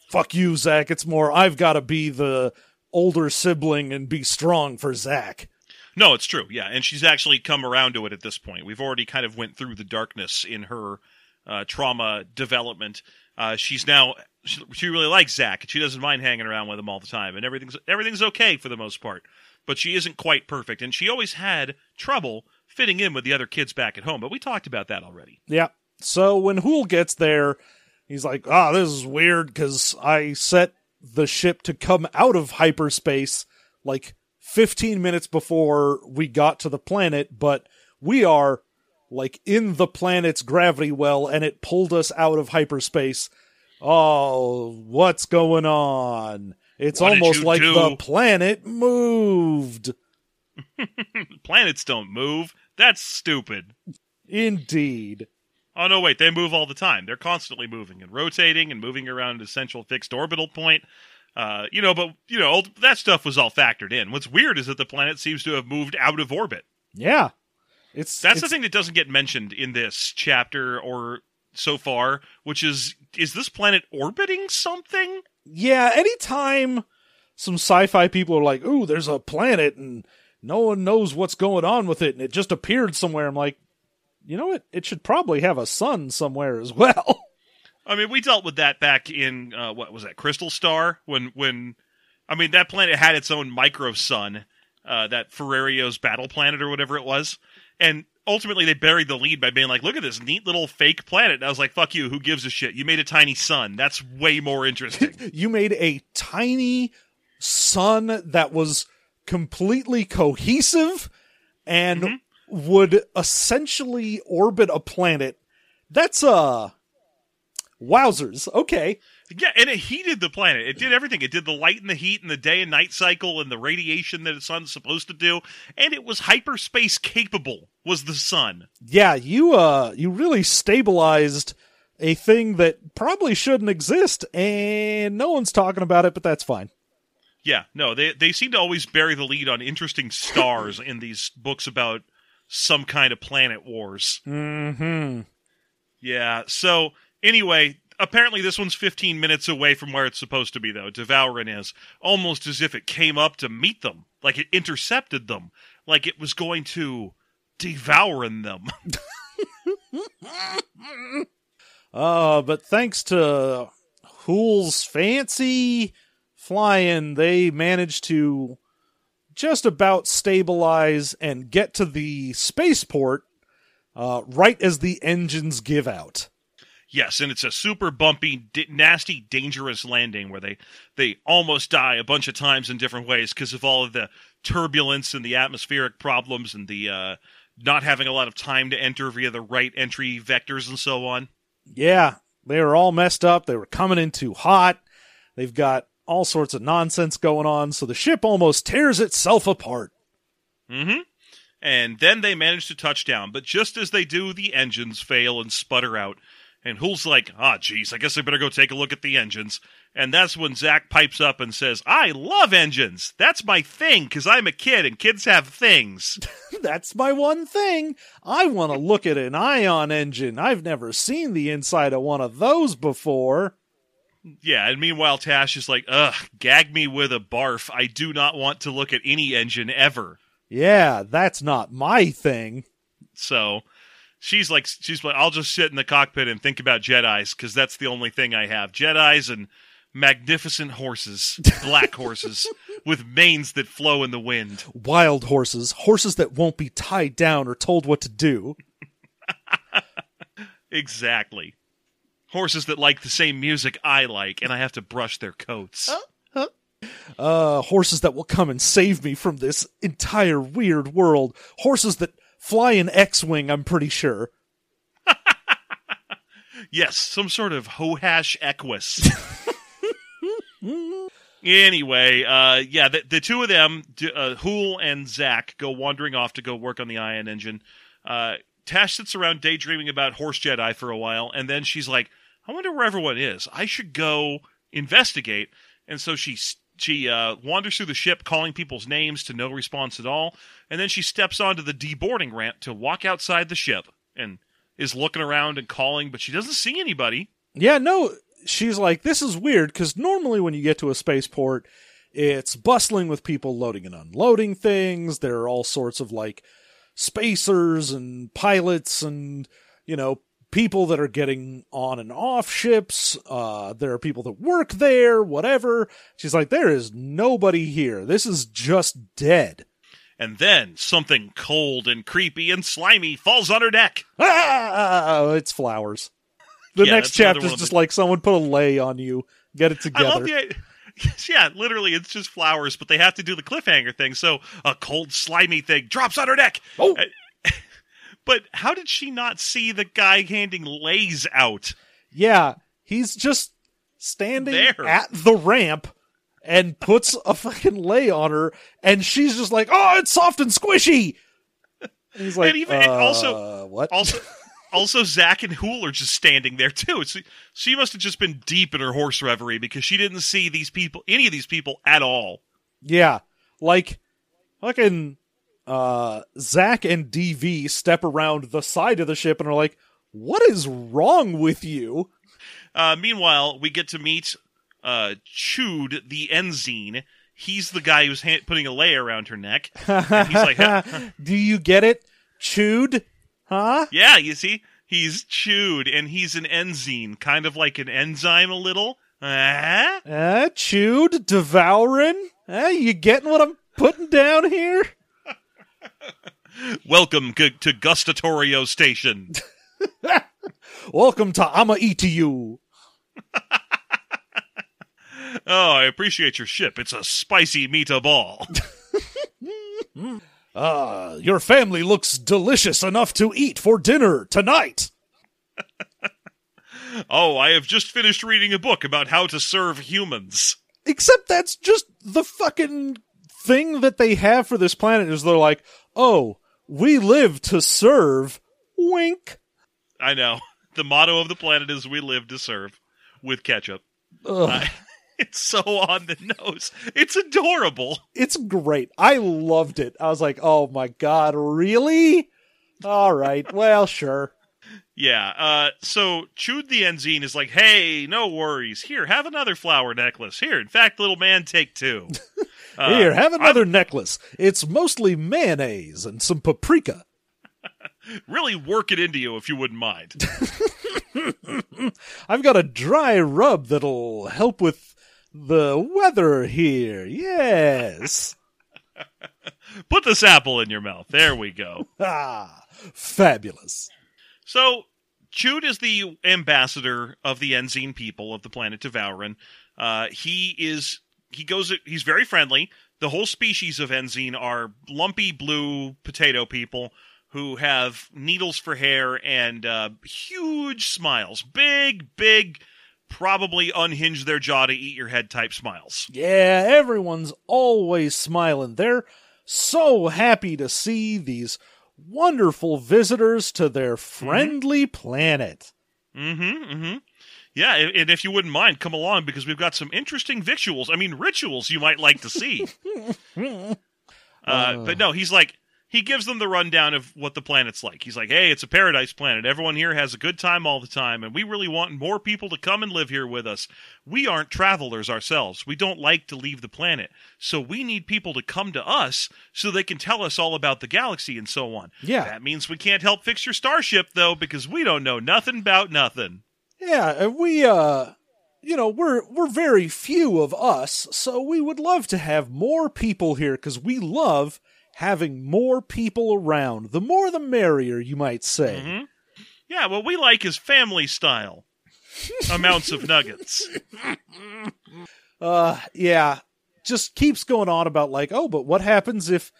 fuck you, Zak. It's more I've got to be the older sibling and be strong for Zak. No, it's true. Yeah, and she's actually come around to it at this point. We've already kind of went through the darkness in her uh, trauma development. Uh, she's now she, she really likes Zak. she doesn't mind hanging around with him all the time, and everything's everything's okay for the most part. But she isn't quite perfect, and she always had trouble fitting in with the other kids back at home. But we talked about that already. Yeah. So when Hoole gets there, he's like, "Ah, oh, this is weird because I set the ship to come out of hyperspace like 15 minutes before we got to the planet, but we are like in the planet's gravity well and it pulled us out of hyperspace. Oh, what's going on? It's What almost like do? the planet moved. Planets don't move. That's stupid. Indeed. Oh no, wait, they move all the time. They're constantly moving and rotating and moving around a central fixed orbital point. Uh, you know, but you know that stuff was all factored in. What's weird is that the planet seems to have moved out of orbit. Yeah. It's That's the thing that doesn't get mentioned in this chapter or so far, which is is this planet orbiting something? Yeah, anytime some sci-fi people are like, "Ooh, there's a planet and no one knows what's going on with it and it just appeared somewhere." I'm like, "You know what? It should probably have a sun somewhere as well." I mean, we dealt with that back in uh, what was that Crystal Star when when I mean that planet had its own micro sun, uh, that Ferrario's battle planet or whatever it was, and ultimately they buried the lead by being like, "Look at this neat little fake planet." And I was like, "Fuck you! Who gives a shit? You made a tiny sun. That's way more interesting." you made a tiny sun that was completely cohesive and Mhm. would essentially orbit a planet. That's uh wowzers. Okay. Yeah, and it heated the planet. It did everything. It did the light and the heat and the day and night cycle and the radiation that the sun's supposed to do, and it was hyperspace capable. Was the sun? Yeah, you uh you really stabilized a thing that probably shouldn't exist and no one's talking about it, but that's fine. Yeah, no, they they seem to always bury the lead on interesting stars in these books about some kind of planet wars. Mhm. Yeah. So anyway, apparently this one's 15 minutes away from where it's supposed to be, though. D'vouran is almost as if it came up to meet them, like it intercepted them, like it was going to devour them. Uh but thanks to Hoole's fancy flying, they managed to just about stabilize and get to the spaceport uh, right as the engines give out. Yes, and it's a super bumpy, nasty, dangerous landing where they they almost die a bunch of times in different ways because of all of the turbulence and the atmospheric problems and the uh, not having a lot of time to enter via the right entry vectors and so on. Yeah, they were all messed up. They were coming in too hot. They've got all sorts of nonsense going on, so the ship almost tears itself apart. Mm-hmm. And then they manage to touch down, but just as they do, the engines fail and sputter out. And Hoole's like, ah, geez, I guess I better go take a look at the engines. And that's when Zak pipes up and says, I love engines. That's my thing, because I'm a kid and kids have things. That's my one thing. I want to look at an ion engine. I've never seen the inside of one of those before. yeah, and meanwhile, Tash is like, ugh, gag me with a barf. I do not want to look at any engine ever. Yeah, that's not my thing. So she's like, she's like, I'll just sit in the cockpit and think about Jedi's because that's the only thing I have. Jedi's and magnificent horses, black horses with manes that flow in the wind. Wild horses, horses that won't be tied down or told what to do. Exactly. Horses that like the same music I like, and I have to brush their coats. Uh, horses that will come and save me from this entire weird world. Horses that fly an X-wing, I'm pretty sure. Yes, some sort of Hohash Equus. Anyway, uh, yeah, the, the two of them, uh, Hoole and Zak, go wandering off to go work on the ion engine. Uh, Tash sits around daydreaming about Horse Jedi for a while, and then she's like, "I wonder where everyone is. I should go investigate." And so she she uh, wanders through the ship, calling people's names to no response at all, and then she steps onto the deboarding ramp to walk outside the ship and is looking around and calling, but she doesn't see anybody. Yeah, no, she's like, this is weird because normally when you get to a spaceport, it's bustling with people loading and unloading things. There are all sorts of like spacers and pilots and, you know, people that are getting on and off ships. Uh, there are people that work there, whatever. She's like, there is nobody here. This is just dead. And then something cold and creepy and slimy falls on her neck. Ah, it's flowers. The Yeah, next chapter is just the- like someone put a lay on you. Get it together. Yeah, literally, it's just flowers, but they have to do the cliffhanger thing. So a cold, slimy thing drops on her neck. Oh. Uh, But how did she not see the guy handing lays out? Yeah, he's just standing There. at the ramp and puts a fucking lay on her, and she's just like, "Oh, it's soft and squishy." And he's like, And even- and uh, also- what?" Also, also Zak and Hoole are just standing there too. So she must have just been deep in her horse reverie because she didn't see these people, any of these people at all. yeah, like fucking uh, Zak and DV step around the side of the ship and are like, "What is wrong with you?" Uh, meanwhile, we get to meet uh, Chood, the Enzeen. He's the guy who's ha- putting a lay around her neck. And he's like, huh? "Do you get it, chewed? Huh?" Yeah, you see, he's chewed, and he's an enzyme, kind of like an enzyme a little. Uh, Uh, chewed, devouring. Uh, you getting what I'm putting down here? Welcome g- to Gustatorio Station. Welcome to I'ma eat you. Oh, I appreciate your ship. It's a spicy meatball. Uh, your family looks delicious enough to eat for dinner tonight. oh, I have just finished reading a book about how to serve humans. Except that's just the fucking thing that they have for this planet is they're like, oh, we live to serve. Wink. I know. The motto of the planet is "We live to serve," with ketchup. Uh, it's so on the nose. It's adorable. It's great. I loved it. I was like, oh my god, really? All right. Well, sure. Yeah. Uh, so Chood the Enzeen is like, "Hey, no worries. Here, have another flower necklace. Here, in fact, little man, take two. Uh, Here, have another necklace. It's mostly mayonnaise and some paprika. Really work it into you if you wouldn't mind. I've got a dry rub that'll help with the weather here. Yes. Put this apple in your mouth. There we go. Ah, fabulous. So, Chood is the ambassador of the Enzeen people of the planet D'vouran. Uh, he is he goes he's very friendly. The whole species of Enzeen are lumpy blue potato people who have needles for hair and uh, huge smiles, big, big, probably unhinge their jaw to eat your head type smiles. Yeah, everyone's always smiling. They're so happy to see these wonderful visitors to their friendly planet. Mm-hmm. Mm-hmm. Yeah, and if you wouldn't mind, come along because we've got some interesting victuals. I mean, rituals you might like to see. uh, but no, he's like he gives them the rundown of what the planet's like. He's like, "Hey, it's a paradise planet. Everyone here has a good time all the time, and we really want more people to come and live here with us. We aren't travelers ourselves. We don't like to leave the planet, so we need people to come to us so they can tell us all about the galaxy and so on. Yeah. That means we can't help fix your starship though because we don't know nothing about nothing." Yeah, and we uh you know, we're we're very few of us, so we would love to have more people here cuz we love having more people around. The more the merrier, you might say. Mhm. Yeah, what we like is family style amounts of nuggets. Uh yeah, just keeps going on about like, "Oh, but what happens if,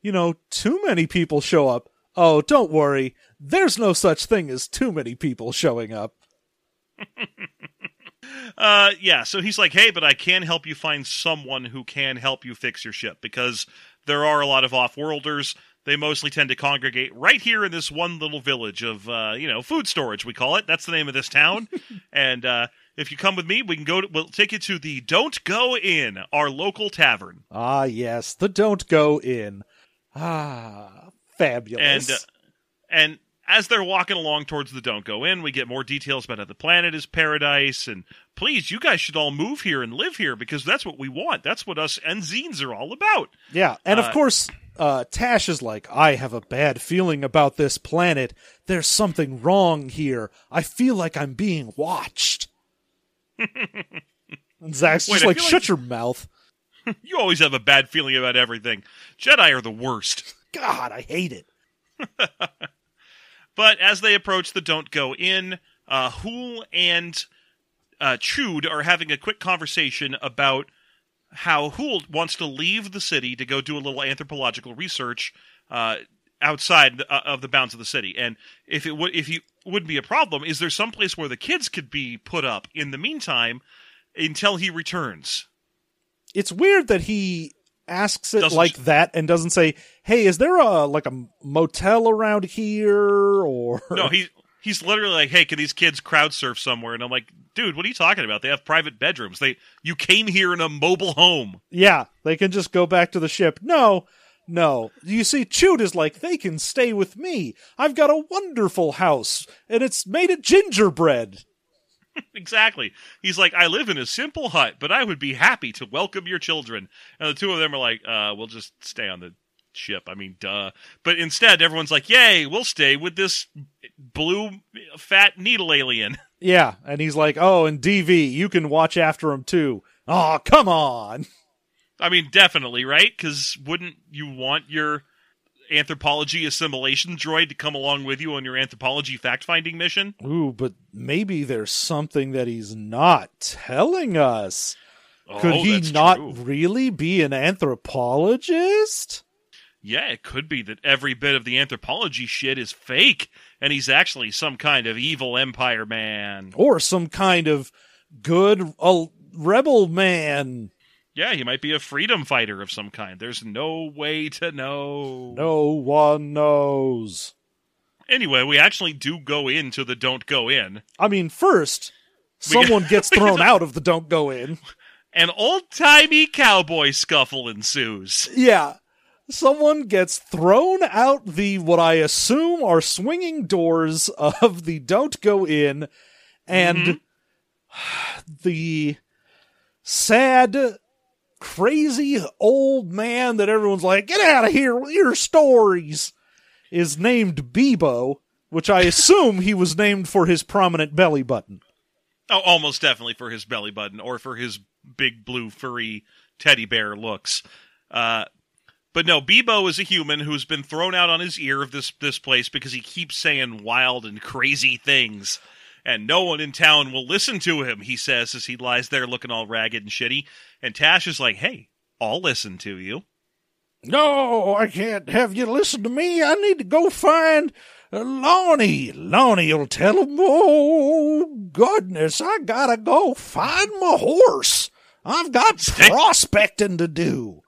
you know, too many people show up?" Oh, don't worry. There's no such thing as too many people showing up. Uh, yeah, so he's like, hey, but I can help you find someone who can help you fix your ship because there are a lot of off-worlders. They mostly tend to congregate right here in this one little village of, uh, you know, food storage. We call it. That's the name of this town. and uh, if you come with me, we can go. To, we'll take you to the Don't Go In, our local tavern. Ah, yes, the don't go in. Ah, fabulous. And uh, and as they're walking along towards the Don't Go In, we get more details about how the planet is paradise. And please, you guys should all move here and live here because that's what we want. That's what us Enzeens are all about. yeah, and of uh, course, uh, Tash is like, I have a bad feeling about this planet. There's something wrong here. I feel like I'm being watched. and Zak's Wait, just like, feel like- shut your mouth. You always have a bad feeling about everything. Jedi are the worst. God, I hate it. But as they approach the Don't Go In, uh, Hoole and uh, Chood are having a quick conversation about how Hoole wants to leave the city to go do a little anthropological research uh, outside the, uh, of the bounds of the city. And if it would, if you would be a problem, is there some place where the kids could be put up in the meantime until he returns? It's weird that he asks it Doesn't- like that and doesn't say, "Hey, is there a like a motel around here?" Or No, he he's literally like, "Hey, can these kids crowd surf somewhere?" And I'm like, "Dude, what are you talking about? They have private bedrooms. They you came here in a mobile home." Yeah, they can just go back to the ship. No, no. You see, Chood is like, they can stay with me. I've got a wonderful house, and it's made of gingerbread. Exactly. He's like, I live in a simple hut, but I would be happy to welcome your children. And the two of them are like, uh, we'll just stay on the ship. I mean, duh. But instead, everyone's like, yay, we'll stay with this blue fat needle alien. Yeah, and he's like, oh, and DV, you can watch after him too. Oh, come on. I mean, definitely, right? Because wouldn't you want your anthropology assimilation droid to come along with you on your anthropology fact finding mission? Ooh, but maybe there's something that he's not telling us. Could Oh, he that's not true. really be an anthropologist? Yeah, it could be that every bit of the anthropology shit is fake, and he's actually some kind of evil empire man. Or some kind of good uh, rebel man? Yeah, he might be a freedom fighter of some kind. There's no way to know. No one knows. Anyway, we actually do go into the don't go in. I mean, first, someone gets thrown out of the don't go in. An old timey cowboy scuffle ensues. Yeah. Someone gets thrown out the what I assume are swinging doors of the don't go in, and Mhm. the sad, crazy old man that everyone's like, get out of here with your stories, is named Bebo, which I assume he was named for his prominent belly button. Oh, almost definitely for his belly button or for his big blue furry teddy bear looks. Uh, but no, Bebo is a human who's been thrown out on his ear of this this place because he keeps saying wild and crazy things, and no one in town will listen to him. He says as he lies there looking all ragged and shitty. And Tash is like, "Hey, I'll listen to you." No, I can't have you listen to me. I need to go find uh, Lonnie. Lonnie will tell him. Oh, goodness, I gotta go find my horse. I've got Stay- prospecting to do.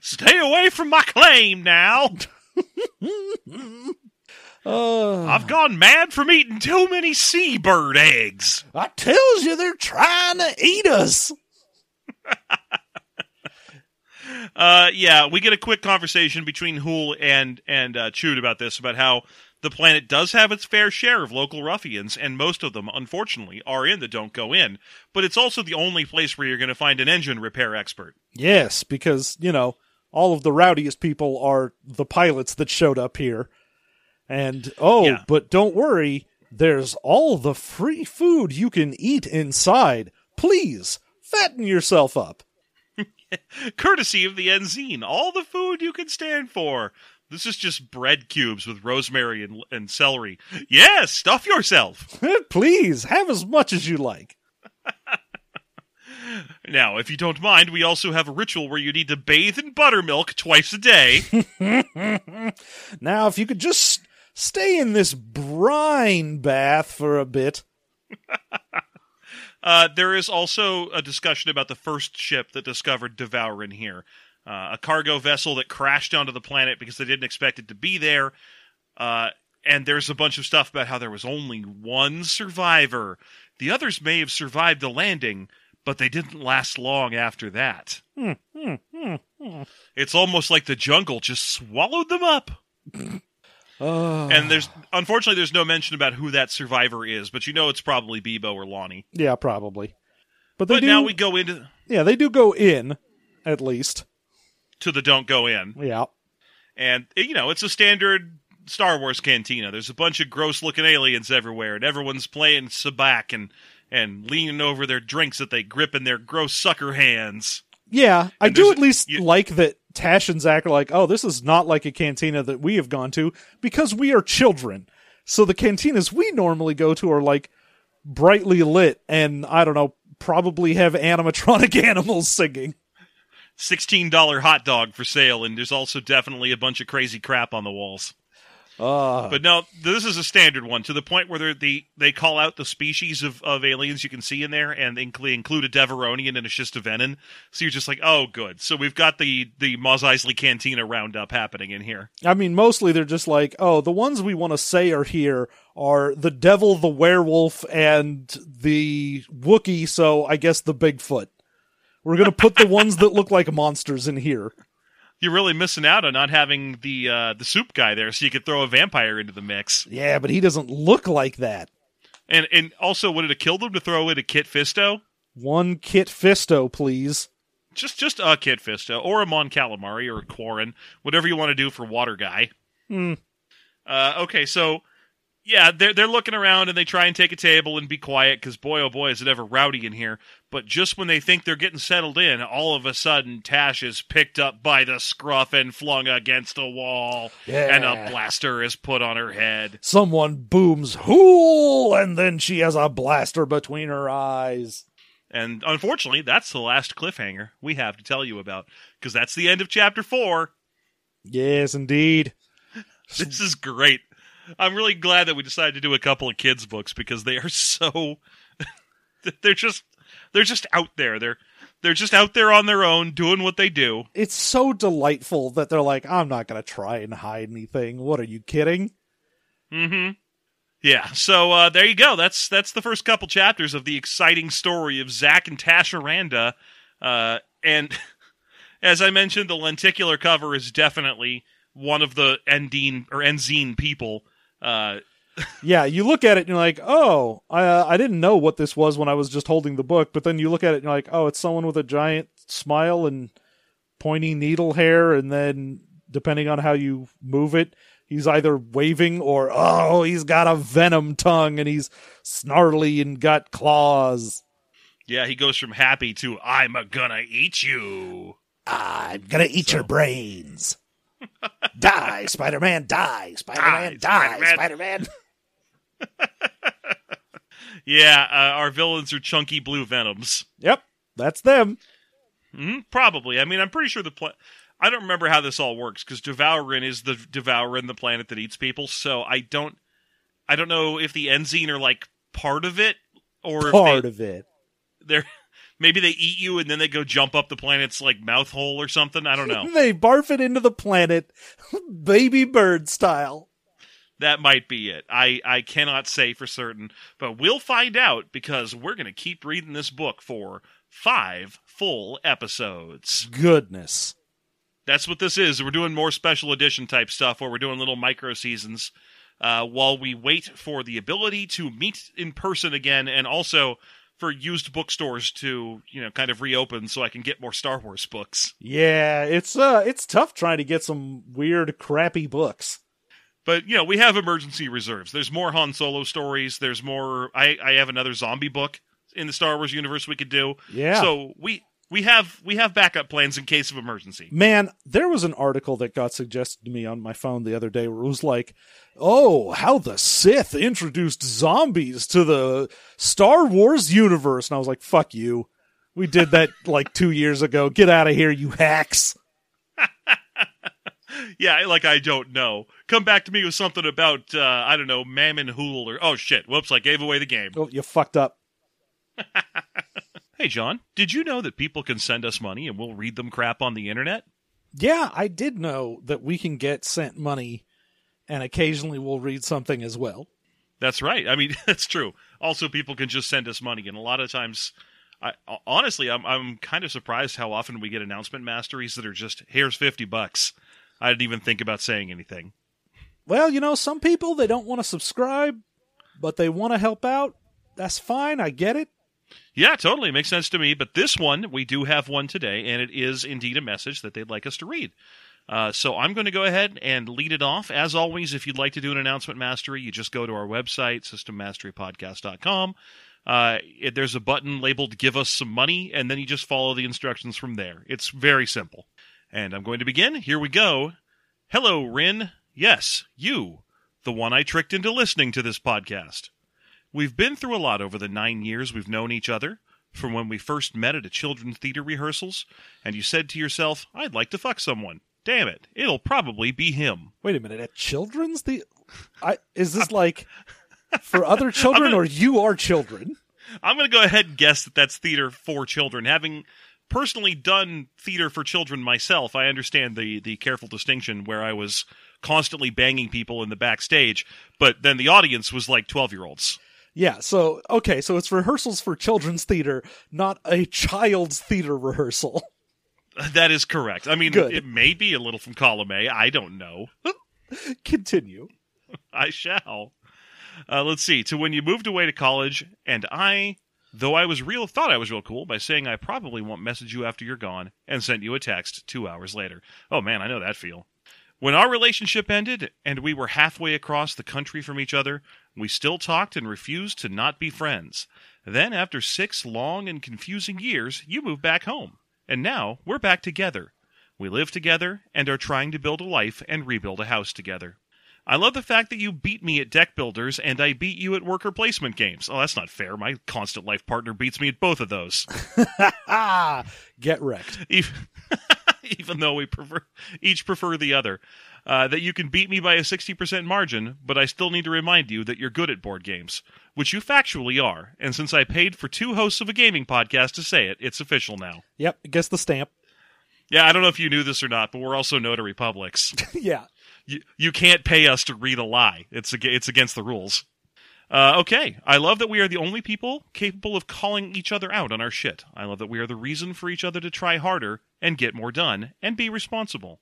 Stay away from my claim now. Uh, I've gone mad from eating too many seabird eggs. I tells you they're trying to eat us. Uh, yeah, we get a quick conversation between Hoole and and uh, Chood about this, about how the planet does have its fair share of local ruffians, and most of them, unfortunately, are in the Don't Go In. But it's also the only place where you're going to find an engine repair expert. Yes, because, you know, all of the rowdiest people are the pilots that showed up here. And, oh, Yeah. but don't worry, there's all the free food you can eat inside. Please, fatten yourself up. Courtesy of the Enzeen, all the food you can stand for. This is just bread cubes with rosemary and, and celery. Yes, stuff yourself. Please, have as much as you like. Now, if you don't mind, we also have a ritual where you need to bathe in buttermilk twice a day. Now, if you could just stay in this brine bath for a bit. Uh, there is also a discussion about the first ship that discovered D'vouran here, uh, a cargo vessel that crashed onto the planet because they didn't expect it to be there. Uh, and there's a bunch of stuff about how there was only one survivor. The others may have survived the landing, but they didn't last long after that. Hmm, hmm, hmm. It's almost like the jungle just swallowed them up. Uh, And there's unfortunately there's no mention about who that survivor is, but you know it's probably Bebo or Lonnie. yeah, probably. But they But do. now we go into yeah, they do go in at least. to the don't go in. Yeah. And you know, it's a standard Star Wars cantina. There's a bunch of gross looking aliens everywhere, and everyone's playing sabacc and and leaning over their drinks that they grip in their gross sucker hands. Yeah, I do at least you- like that Tash and Zak are like, oh, this is not like a cantina that we have gone to because we are children. So the cantinas we normally go to are like brightly lit and I don't know, probably have animatronic animals singing. Sixteen dollar hot dog for sale, and there's also definitely a bunch of crazy crap on the walls. Uh, But no, this is a standard one to the point where they're the they call out the species of, of aliens you can see in there, and they include, a Devaronian and a Shistavanen. So you're just like, oh, good. So we've got the the Mos Eisley Cantina roundup happening in here. I mean, mostly they're just like, oh, the ones we want to say are here are the devil, the werewolf, and the Wookiee, so I guess the Bigfoot. We're going to put the ones that look like monsters in here. You're really missing out on not having the uh, the soup guy there, so you could throw a vampire into the mix. Yeah, but he doesn't look like that. And and also, would it have killed him to throw in a Kit Fisto? One Kit Fisto, please. Just just a Kit Fisto, or a Mon Calamari, or a Quarren, whatever you want to do for Water Guy. Hmm. Uh, okay, so yeah, they're they're looking around and they try and take a table and be quiet because boy oh boy is it ever rowdy in here. But just when they think they're getting settled in, all of a sudden Tash is picked up by the scruff and flung against a wall, and a blaster is put on her head. Someone booms, Hoole! And then she has a blaster between her eyes. And unfortunately, that's the last cliffhanger we have to tell you about because that's the end of chapter four. Yes, indeed. This is great. I'm really glad that we decided to do a couple of kids books because they are so they're just they're just out there. They're they're just out there on their own doing what they do. It's so delightful that they're like, I'm not going to try and hide anything. What are you kidding? Mm-hmm. Yeah. So uh, there you go. That's that's the first couple chapters of the exciting story of Zak and Tash Arranda. Uh, and as I mentioned, the lenticular cover is definitely one of the Endine or Enzeen people. Uh, Yeah, you look at it and you're like, oh, I, uh, I didn't know what this was when I was just holding the book. But then you look at it and you're like, oh, it's someone with a giant smile and pointy needle hair. And then depending on how you move it, he's either waving or, oh, he's got a venom tongue and he's snarly and got claws. yeah, he goes from happy to I'm a gonna eat you. I'm gonna eat your brains. Die, Spider Man, die, Spider Man, Die, die, Spider-Man. Yeah, uh, our villains are chunky blue venoms. Yep, that's them. hmm probably. I mean, I'm pretty sure the pla- I don't remember how this all works because D'vouran is the D'vouran, the planet that eats people. So I don't, I don't know if the Enzeen are like part of it or Part if they, of it. they're maybe they eat you and then they go jump up the planet's like mouth hole or something. I don't know. They barf it into the planet, baby bird style. that might be it. I I cannot say for certain, but we'll find out because we're gonna keep reading this book for five full episodes. Goodness. that's what this is. We're doing more special edition type stuff where we're doing little micro seasons uh, while we wait for the ability to meet in person again and also for used bookstores to, you know, kind of reopen so I can get more Star Wars books. Yeah, it's uh it's tough trying to get some weird crappy books. But, you know, we have emergency reserves. There's more Han Solo stories. There's more. I, I have another zombie book in the Star Wars universe we could do. Yeah. So we. We have we have backup plans in case of emergency. Man, there was an article that got suggested to me on my phone the other day where it was like, "Oh, how the Sith introduced zombies to the Star Wars universe." And I was like, "Fuck you. We did that like 2 years ago. Get out of here, you hacks." Yeah, like I don't know. Come back to me with something about uh, I don't know Mammon Hoole or oh shit, whoops, I gave away the game. Oh, you fucked up. Hey, John, did you know that people can send us money and we'll read them crap on the internet? Yeah, I did know that we can get sent money and occasionally we'll read something as well. That's right. I mean, that's true. Also, people can just send us money, and a lot of times, I honestly, I'm I'm kind of surprised how often we get announcement masteries that are just here's fifty bucks. I didn't even think about saying anything. Well, you know, some people they don't want to subscribe, but they want to help out. That's fine. I get it. Yeah, totally makes sense to me. But this one, we do have one today, and it is indeed a message that they'd like us to read. Uh, so I'm going to go ahead and lead it off. As always, if you'd like to do an announcement mastery, you just go to our website, systemmasterypodcast.com. Uh, it, there's a button labeled Give Us Some Money, and then you just follow the instructions from there. It's very simple. And I'm going to begin. Here we go. Hello, Rin. Yes, you, the one I tricked into listening to this podcast. We've been through a lot over the nine years we've known each other, from when we first met at a children's theater rehearsals, and you said to yourself, I'd like to fuck someone. Damn it, it'll probably be him. Wait a minute, at children's the I is this like for other children gonna- or you are children? I'm going to go ahead and guess that that's theater for children. Having personally done theater for children myself, I understand the the careful distinction where I was constantly banging people in the backstage, but then the audience was like 12 year olds. Yeah, so okay, so it's rehearsals for children's theater, not a child's theater rehearsal. That is correct. I mean, Good. it may be a little from column A. I don't know. Continue. I shall. Uh, let's see. To when you moved away to college, and I, though I was real, thought I was real cool by saying I probably won't message you after you're gone, and sent you a text two hours later. Oh man, I know that feel. When our relationship ended and we were halfway across the country from each other, we still talked and refused to not be friends. Then, after six long and confusing years, you moved back home. And now we're back together. We live together and are trying to build a life and rebuild a house together. I love the fact that you beat me at deck builders and I beat you at worker placement games. Oh, that's not fair. My constant life partner beats me at both of those. Get wrecked. even, even though we prefer each prefer the other. Uh, that you can beat me by a 60% margin, but I still need to remind you that you're good at board games, which you factually are. And since I paid for two hosts of a gaming podcast to say it, it's official now. Yep, gets the stamp. Yeah, I don't know if you knew this or not, but we're also notary publics. yeah. you, you can't pay us to read a lie. It's ag- it's against the rules. Uh, okay, I love that we are the only people capable of calling each other out on our shit. I love that we are the reason for each other to try harder and get more done and be responsible.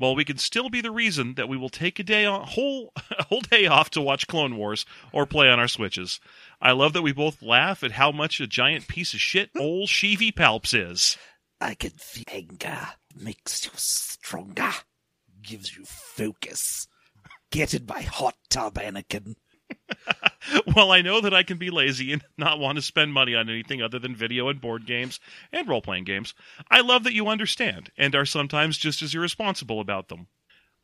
While we can still be the reason that we will take a day on whole a whole day off to watch Clone Wars or play on our switches. I love that we both laugh at how much a giant piece of shit hmm. old Sheevy Palps is. I can feel anger makes you stronger, gives you focus. Get in my hot tub, Anakin. Well, I know that I can be lazy and not want to spend money on anything other than video and board games and role playing games. I love that you understand and are sometimes just as irresponsible about them.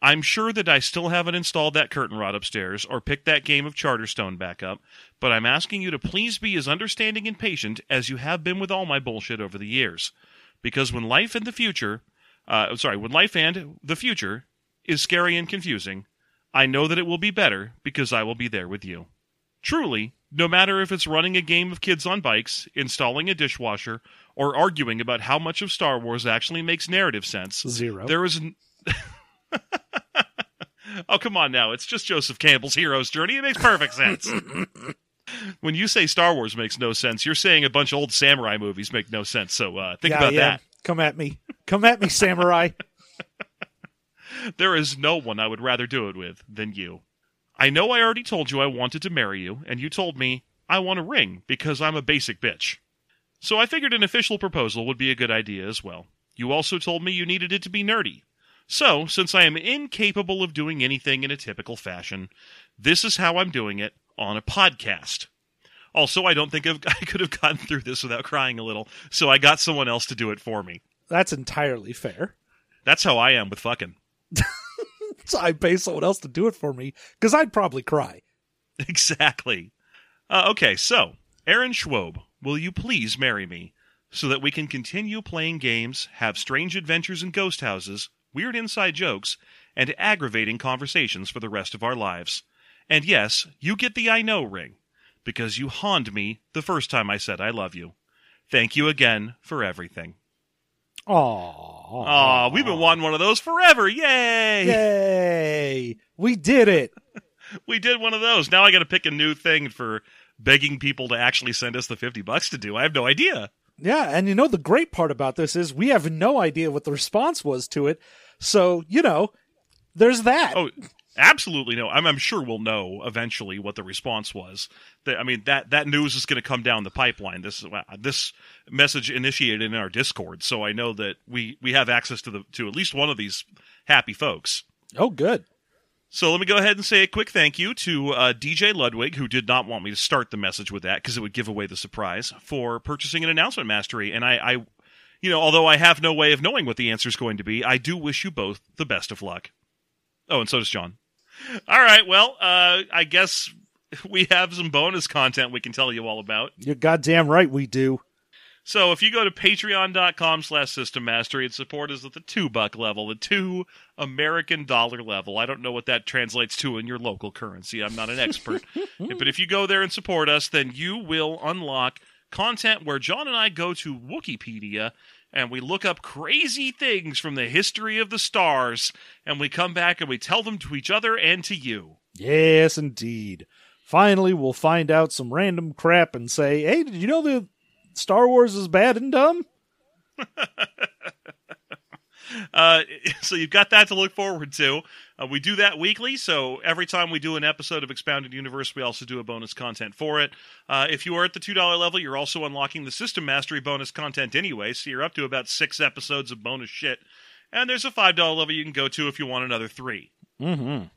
I'm sure that I still haven't installed that curtain rod upstairs or picked that game of Charterstone back up, but I'm asking you to please be as understanding and patient as you have been with all my bullshit over the years. Because when life and the future, uh, sorry, when life and the future is scary and confusing, I know that it will be better because I will be there with you. Truly, no matter if it's running a game of kids on bikes, installing a dishwasher, or arguing about how much of Star Wars actually makes narrative sense, Zero. there is. N- oh, come on now. It's just Joseph Campbell's hero's journey. It makes perfect sense. when you say Star Wars makes no sense, you're saying a bunch of old samurai movies make no sense. So uh, think yeah, about yeah. that. Come at me. Come at me, samurai. There is no one I would rather do it with than you. I know I already told you I wanted to marry you, and you told me I want a ring because I'm a basic bitch. So I figured an official proposal would be a good idea as well. You also told me you needed it to be nerdy. So, since I am incapable of doing anything in a typical fashion, this is how I'm doing it on a podcast. Also, I don't think I've, I could have gotten through this without crying a little, so I got someone else to do it for me. That's entirely fair. That's how I am with fucking. So I pay someone else to do it for me because I'd probably cry. Exactly. Uh, okay, so, Aaron Schwob, will you please marry me so that we can continue playing games, have strange adventures in ghost houses, weird inside jokes, and aggravating conversations for the rest of our lives? And yes, you get the I know ring. because you hawned me the first time I said I love you. Thank you again for everything. Aw. Aw, we've been wanting one of those forever. Yay! Yay! We did it. We did one of those. Now I got to pick a new thing for begging people to actually send us the 50 bucks to do. I have no idea. Yeah, and you know the great part about this is we have no idea what the response was to it. So, you know, there's that. Oh, absolutely no. I'm, I'm sure we'll know eventually what the response was. The- I mean, that, that news is going to come down the pipeline. This uh, this message initiated in our Discord, so I know that we, we have access to the to at least one of these happy folks. Oh, good. So let me go ahead and say a quick thank you to uh, DJ Ludwig, who did not want me to start the message with that because it would give away the surprise for purchasing an announcement mastery. And I, I, you know, although I have no way of knowing what the answer is going to be, I do wish you both the best of luck. Oh, and so does John. All right, well, uh, I guess we have some bonus content we can tell you all about. You're goddamn right we do. So if you go to patreon.com slash system mastery and support us at the two buck level, the two American dollar level. I don't know what that translates to in your local currency. I'm not an expert. but if you go there and support us, then you will unlock content where John and I go to Wikipedia and we look up crazy things from the history of the stars and we come back and we tell them to each other and to you. Yes, indeed. Finally, we'll find out some random crap and say, hey, did you know that Star Wars is bad and dumb? Uh, so you've got that to look forward to. Uh, we do that weekly, so every time we do an episode of Expounded Universe, we also do a bonus content for it. Uh, if you are at the $2 level, you're also unlocking the System Mastery bonus content anyway, so you're up to about six episodes of bonus shit. And there's a $5 level you can go to if you want another three. Mm-hmm.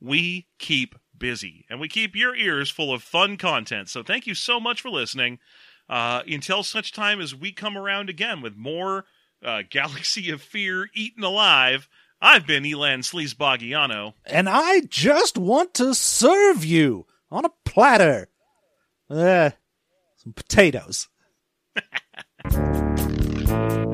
We keep busy, and we keep your ears full of fun content, so thank you so much for listening. Uh, until such time as we come around again with more uh, Galaxy of Fear eaten alive, I've been Elan Sleazebaggano. And I just want to serve you on a platter. Uh, some potatoes.